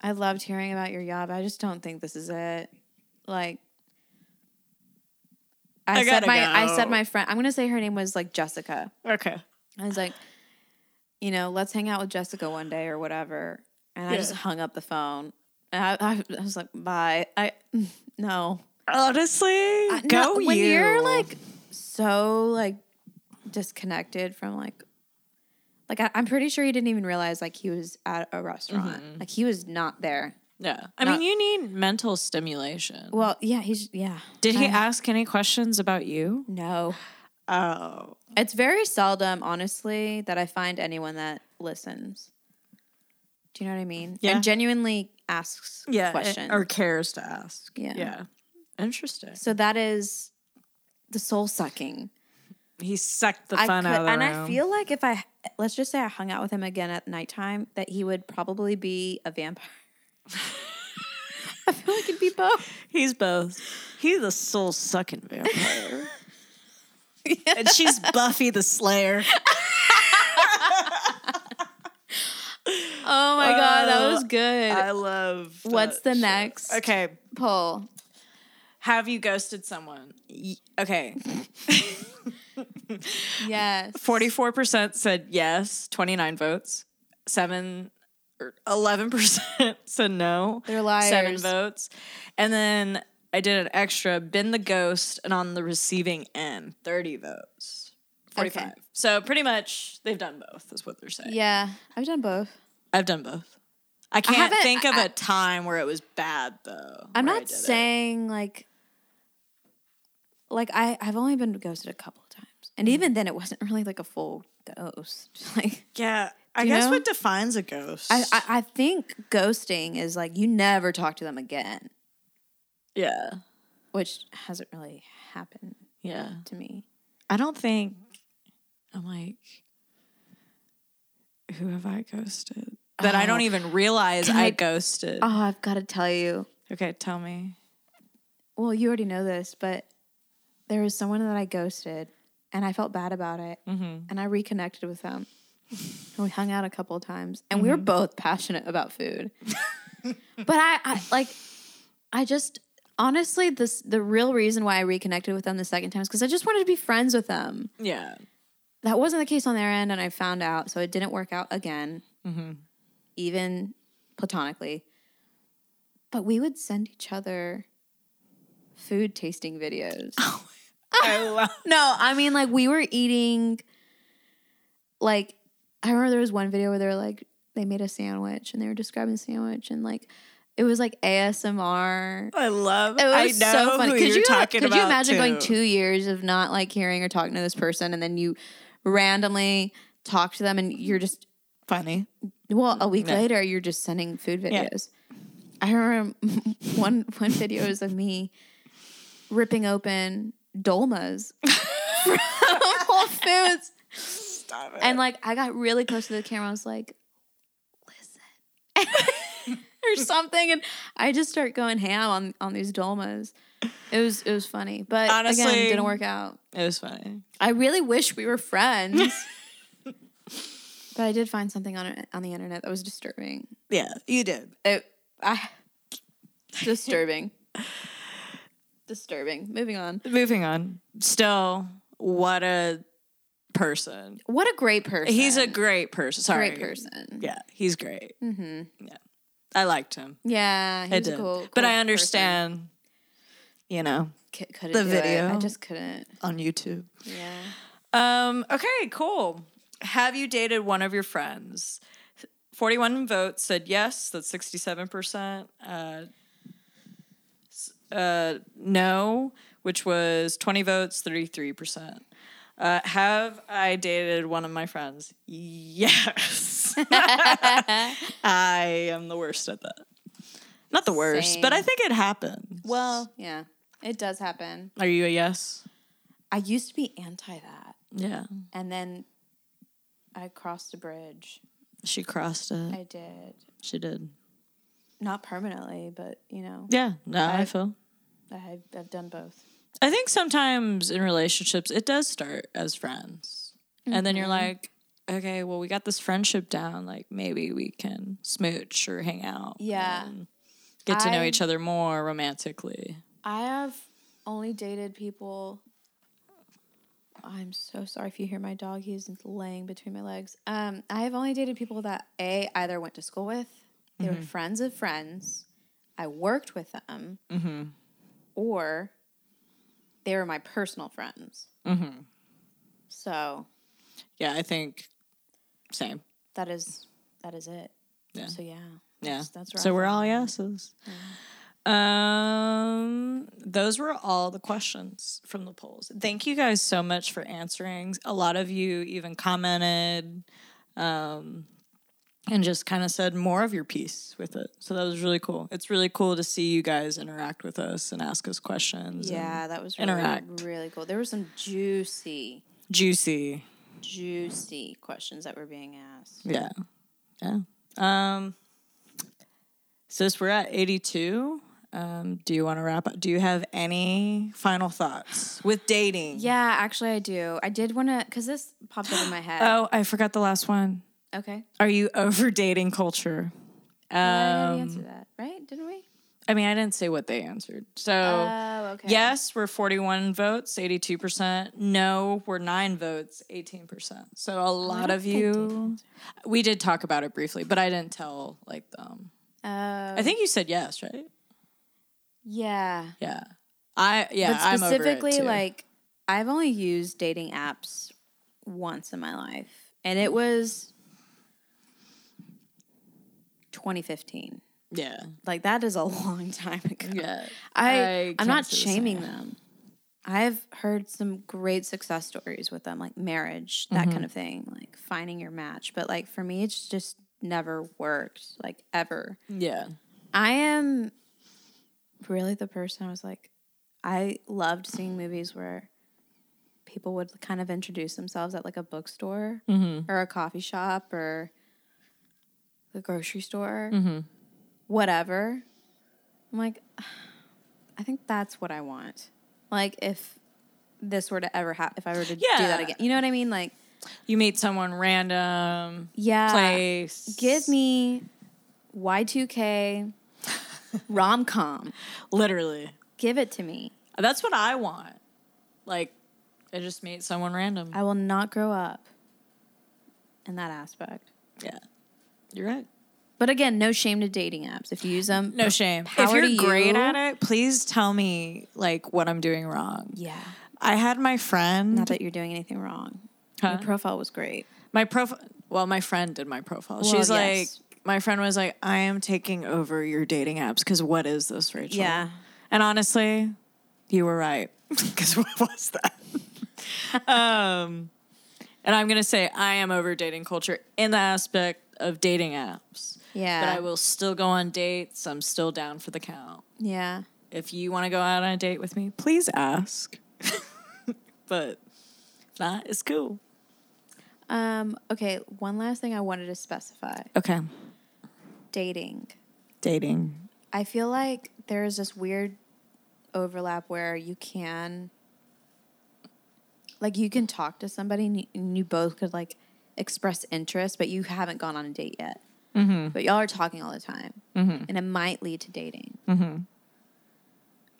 I loved hearing about your but I just don't think this is it. Like, I, I said my I said my friend I'm gonna say her name was like Jessica. okay. I was like, you know, let's hang out with Jessica one day or whatever. And I just hung up the phone. And I, I, I was like, bye. I no. Honestly, I- go no, when you. you're like so like disconnected from like like I, I'm pretty sure he didn't even realize like he was at a restaurant. Mm-hmm. Like he was not there. yeah. I not- mean, you need mental stimulation. Well, yeah, he's yeah. Did he I- ask any questions about you? No. Oh, It's very seldom, honestly, that I find anyone that listens. Do you know what I mean? Yeah. And genuinely asks yeah, questions. or cares to ask. Yeah. yeah. Interesting. So that is the soul sucking. He sucked the I fun could, out of the and room. I feel like if I let's just say I hung out with him again at nighttime, that he would probably be a vampire. I feel like it'd be both. he's both. He's the soul sucking vampire. And she's Buffy the Slayer. Oh my god, that was uh, good. I love. What's the shit. next Okay, poll? Have you ghosted someone? Y- Okay, Yes. forty-four percent said yes. Twenty-nine votes. Seven or eleven percent said no. They're liars. Seven votes, and then I did an extra. Been the ghost, and on the receiving end, thirty votes. Forty-five. Okay. So pretty much they've done both. Is what they're saying. Yeah, I've done both. I've done both. I can't haven't- think of I- a time where it was bad though. I'm not did it. saying like like I I've only been ghosted a couple of times, and even mm. then it wasn't really like a full ghost. Like Yeah, I guess know? what defines a ghost? I, I I think ghosting is like you never talk to them again, yeah, which hasn't really happened yeah. to me. I don't think I'm like, who have I ghosted? that I don't oh, even realize I, ghosted. Oh, I've got to tell you. Okay, tell me. Well, you already know this, but there was someone that I ghosted, and I felt bad about it, mm-hmm. and I reconnected with them, and we hung out a couple of times, and we were mm-hmm. both passionate about food. but I, I like, I just honestly, this the real reason why I reconnected with them the second time is because I just wanted to be friends with them. Yeah. That wasn't the case on their end, and I found out, so it didn't work out again, mm-hmm. even platonically. But we would send each other food tasting videos. Oh I love No, I mean like we were eating like I remember there was one video where they were like they made a sandwich and they were describing the sandwich and like it was like ASMR. I love It was I know so funny. who Could you're you talking could you imagine going two years of not like hearing or talking to this person and then you randomly talk to them and you're just funny? well a week Yeah. later you're just sending food Yeah. videos. I remember one one video is of me ripping open dolmas from Whole Foods. Stop it. And like I got really close to the camera. I was like, listen. or something. And I just start going ham on, on these dolmas. It was it was funny. But Honestly- again, didn't work out. it was funny. I really wish we were friends. but I did find something on it on the internet that was disturbing. Yeah, you did. It I disturbing. Disturbing. Moving on. Moving on. Still, what a person. What a great person. He's a great person. Sorry. great person. Yeah, he's great. Mm-hmm. Yeah, I liked him. Yeah, he I did. cool, but cool I person. understand. You know, C- the do it. video. I just couldn't. on YouTube. Yeah. Um, okay, cool. Have you dated one of your friends? 41 votes said yes, that's 67%. Uh, uh, no, which was 20 votes, 33%. Uh, have I dated one of my friends? Yes. I am the worst at that. Not the worst, but I think it happens. Well, yeah, it does happen. Are you a yes? I used to be anti that, Yeah. and then I crossed a bridge. She crossed it. I did she did. Not permanently, but you know, Yeah, no, I I- feel. I've, I've done both. I think sometimes in relationships it does start as friends. And then you're Mm-hmm. like, okay, well we got this friendship down, like maybe we can smooch or hang out. Yeah. Get to know each other more romantically. I have only dated people. I'm so sorry if you hear my dog. He's laying between my legs. Um, I have only dated people that a either went to school with, they were friends of friends. I worked with them, or they were my personal friends. So Yeah, I think same. that is that is it. Yeah. So yeah, Yeah. that's, that's where so we're all yeses. Um, those were all the questions from the polls. Thank you guys so much for answering. A lot of you even commented, um, and just kind of said more of your piece with it. So that was really cool. It's really cool to see you guys interact with us and ask us questions. Yeah, that was really, interact. really cool. There were some juicy, juicy. juicy questions that were being asked. Yeah. Yeah. Um, since we're at 82, um, do you want to wrap up? Do you have any final thoughts with dating? Yeah, actually, I do. I did want to, because this popped up in my head. Oh, I forgot the last one. Okay. Are you over dating culture? I already Um, answered that, right? Didn't we? I mean, I didn't say what they answered. So, Oh, okay. yes, we're 41 votes, 82%. No, we're nine votes, 18%. So, a lot of you, we did talk about it briefly, but I didn't tell like them. Oh, I think you said yes, right? yeah. Yeah. I yeah, but I'm specifically, like, I've only used dating apps once in my life, and it was 2015. yeah, Like, that is a long time ago. yeah. I, I I'm can't not say the shaming them. I've heard some great success stories with them, like marriage, that Mm-hmm. kind of thing, like finding your match. But like for me, it's just never worked, like ever. Yeah, I am really the person I was like, I loved seeing movies where people would kind of introduce themselves at like a bookstore Mm-hmm. or a coffee shop or the grocery store, Mm-hmm. whatever. I'm like, I think that's what I want. Like if this were to ever happen, if I were to do that again, you know what I mean? Like, You meet someone random, yeah, place. give me Y2K rom com. literally. Give it to me. That's what I want. Like, I just meet someone random. I will not grow up in that aspect. yeah, you're right. But again, no shame to dating apps. If you use them, No shame. If you're great you. at it, please tell me like what I'm doing wrong. Yeah. I had my friend. Not that you're doing anything wrong. Huh? Your profile was great. my profile. Well, my friend did my profile. Well, She's like, my friend was like, I am taking over your dating apps because what is this, Rachel? Yeah. And honestly, you were right. Because what was that? um, and I'm gonna say I am over dating culture in the aspect of dating apps. Yeah. But I will still go on dates. I'm still down for the count. Yeah. If you want to go out on a date with me, please ask. but if not, it's cool. Um, okay, one last thing I wanted to specify. Okay. Dating. Dating. I feel like there is this weird overlap where you can like you can talk to somebody and you, and you both could like express interest, but you haven't gone on a date yet. Mm-hmm. But y'all are talking all the time, mm-hmm. and it might lead to dating. Mm-hmm.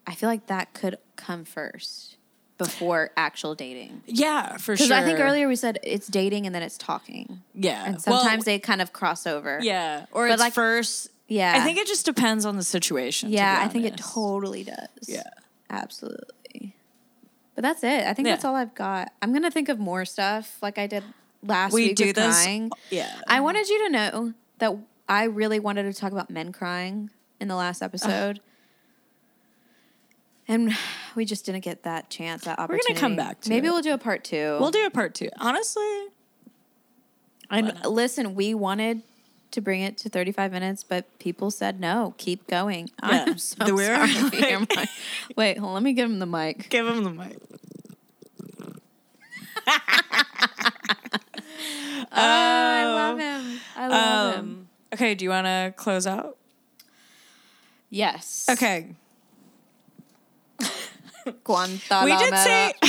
I feel like that could come first before actual dating. Yeah, for sure. Because. I think earlier we said it's dating and then it's talking, Yeah. and Well, sometimes they kind of cross over. Yeah. Or But it's like- first. yeah. I think it just depends on the situation. Yeah, I think it totally does. Yeah. Absolutely. But that's it. I think Yeah. that's all I've got. I'm gonna think of more stuff like I did last We week do this. crying. Yeah. I wanted you to know that I really wanted to talk about men crying in the last episode. And we just didn't get that chance, that opportunity. We're gonna come back to Maybe it. we'll do a part two. We'll do a part two. Honestly, And listen, we wanted to bring it to 35 minutes, but people said no. Keep going. Yeah. I'm so The sorry. My- Wait, hold, let me give him the mic. give him the mic. Oh, I love him. I love him. Um, okay, do you want to close out? Yes. Okay. Guantanamo. we did say.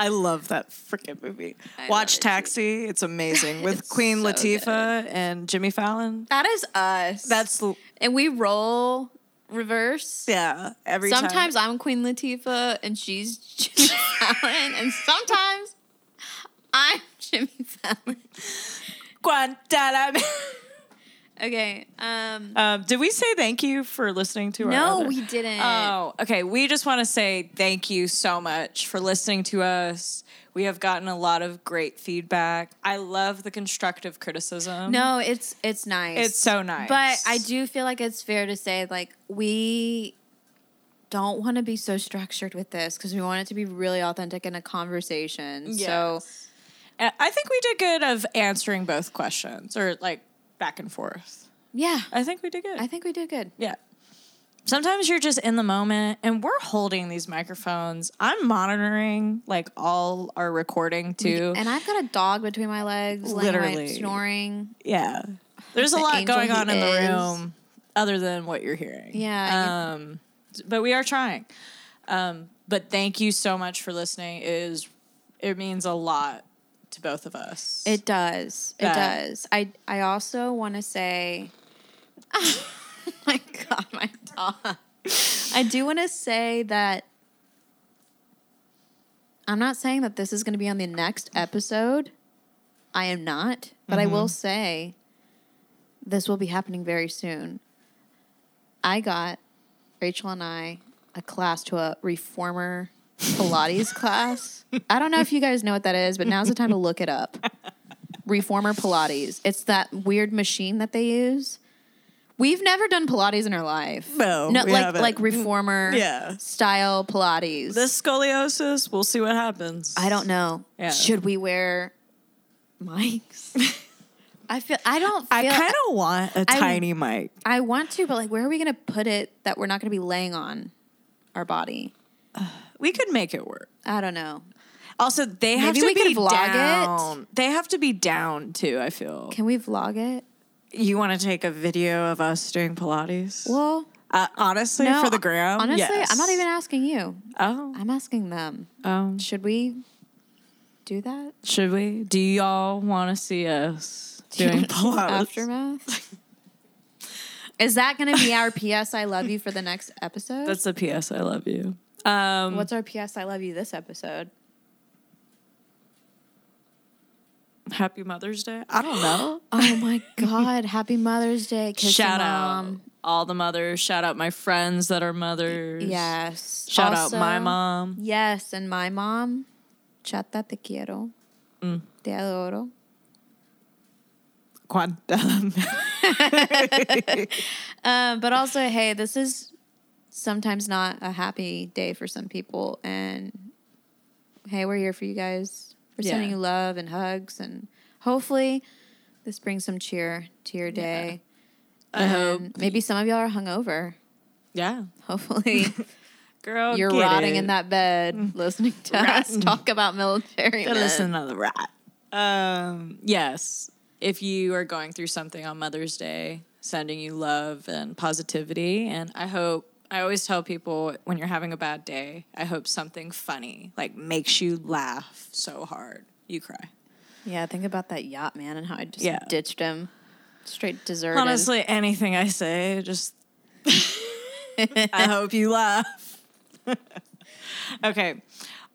I love that freaking movie. love Watch. Taxi. It's amazing with It's Queen so Latifah and Jimmy Fallon. that is us. That's l- and we roll reverse. yeah. Every sometimes time. I'm Queen Latifah and she's Jimmy Fallon, and sometimes I'm Jimmy Fallon. Guantanamo. Okay. Um. Um, did we say thank you for listening to our No, other- we didn't. Oh, okay. We just want to say thank you so much for listening to us. We have gotten a lot of great feedback. I love the constructive criticism. No, it's it's nice. It's so nice. But I do feel like it's fair to say like we don't want to be so structured with this because we want it to be really authentic in a conversation. So Yes. And I think we did good of answering both questions or like back and forth. yeah, I think we did good. I think we did good. yeah. Sometimes you're just in the moment and we're holding these microphones. I'm monitoring like all our recording too. And I've got a dog between my legs, Literally. snoring. Yeah. There's a lot going on in the room other than what you're hearing. Yeah, Um, but we are trying. Um, but thank you so much for listening. It is it means a lot to both of us. It does. It does. I I also want to say, oh my god, my dog. I do want to say that I'm not saying that this is going to be on the next episode. I am not, but I will mm-hmm. say this will be happening very soon. I got Rachel and I a class to a reformer Pilates class. I don't know if you guys know what that is, but now's the time to look it up. Reformer Pilates. It's that weird machine that they use. We've never done Pilates in our life. No, no, we like haven't. like reformer Yeah. style Pilates. this scoliosis, we'll see what happens. I don't know. Yeah. Should we wear mics? I feel I don't feel I kind of want a I- tiny mic. I want to, but like where are we gonna put it that we're not gonna be laying on our body? We could make it work. I don't know. Also, they have Maybe to we be could vlog it. down. They have to be down too. I feel. Can we vlog it? You want to take a video of us doing Pilates? Well, uh, honestly, no, for the gram. Honestly, yes. I'm not even asking you. Oh, I'm asking them. oh. Should we do that? Should we? Do y'all want to see us doing Pilates? Aftermath. Is that going to be our PS I love you for the next episode? That's the PS. I love you. Um, What's our PS I love you this episode? Happy Mother's Day. I don't know. Oh my God! Happy Mother's Day! Kiss Shout out all the mothers. Shout out my friends that are mothers. Yes. Shout Also- out my mom. Yes, and my mom. Chata te quiero. Mm. Te adoro. Um, but also, hey, this is sometimes not a happy day for some people, and hey, we're here for you guys. We're Yeah. sending you love and hugs, and hopefully, this brings some cheer to your day. I hope. Maybe some of y'all are hungover. Yeah. Hopefully, Girl, you're rotting it. in that bed listening to us talk about military. Listen to the rat. Um, yes. If you are going through something on Mother's Day, sending you love and positivity. And I hope, I always tell people when you're having a bad day, I hope something funny, like makes you laugh so hard, you cry. Yeah, think about that yacht man and how I just Yeah. ditched him. Straight deserted. Honestly, anything I say, just I hope you laugh. okay.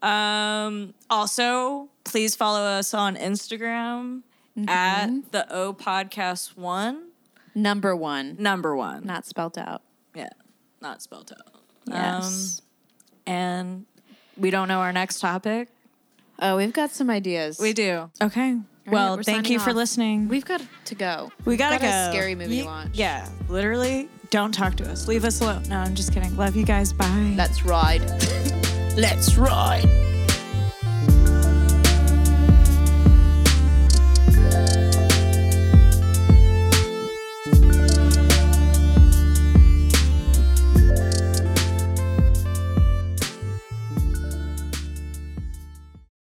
Um, also, please follow us on Instagram at the O Podcast One, number one, number one. not spelled out. yeah, not spelled out. Yes. Um, and we don't know our next topic. oh, we've got some ideas. We do. Okay. well, we're thank you for listening. We've got to go. We gotta We've got go. a scary movie Ye- to watch. Yeah, literally, don't talk to us. Leave us alone. No, I'm just kidding. Love you guys. Bye. Let's ride. Let's ride.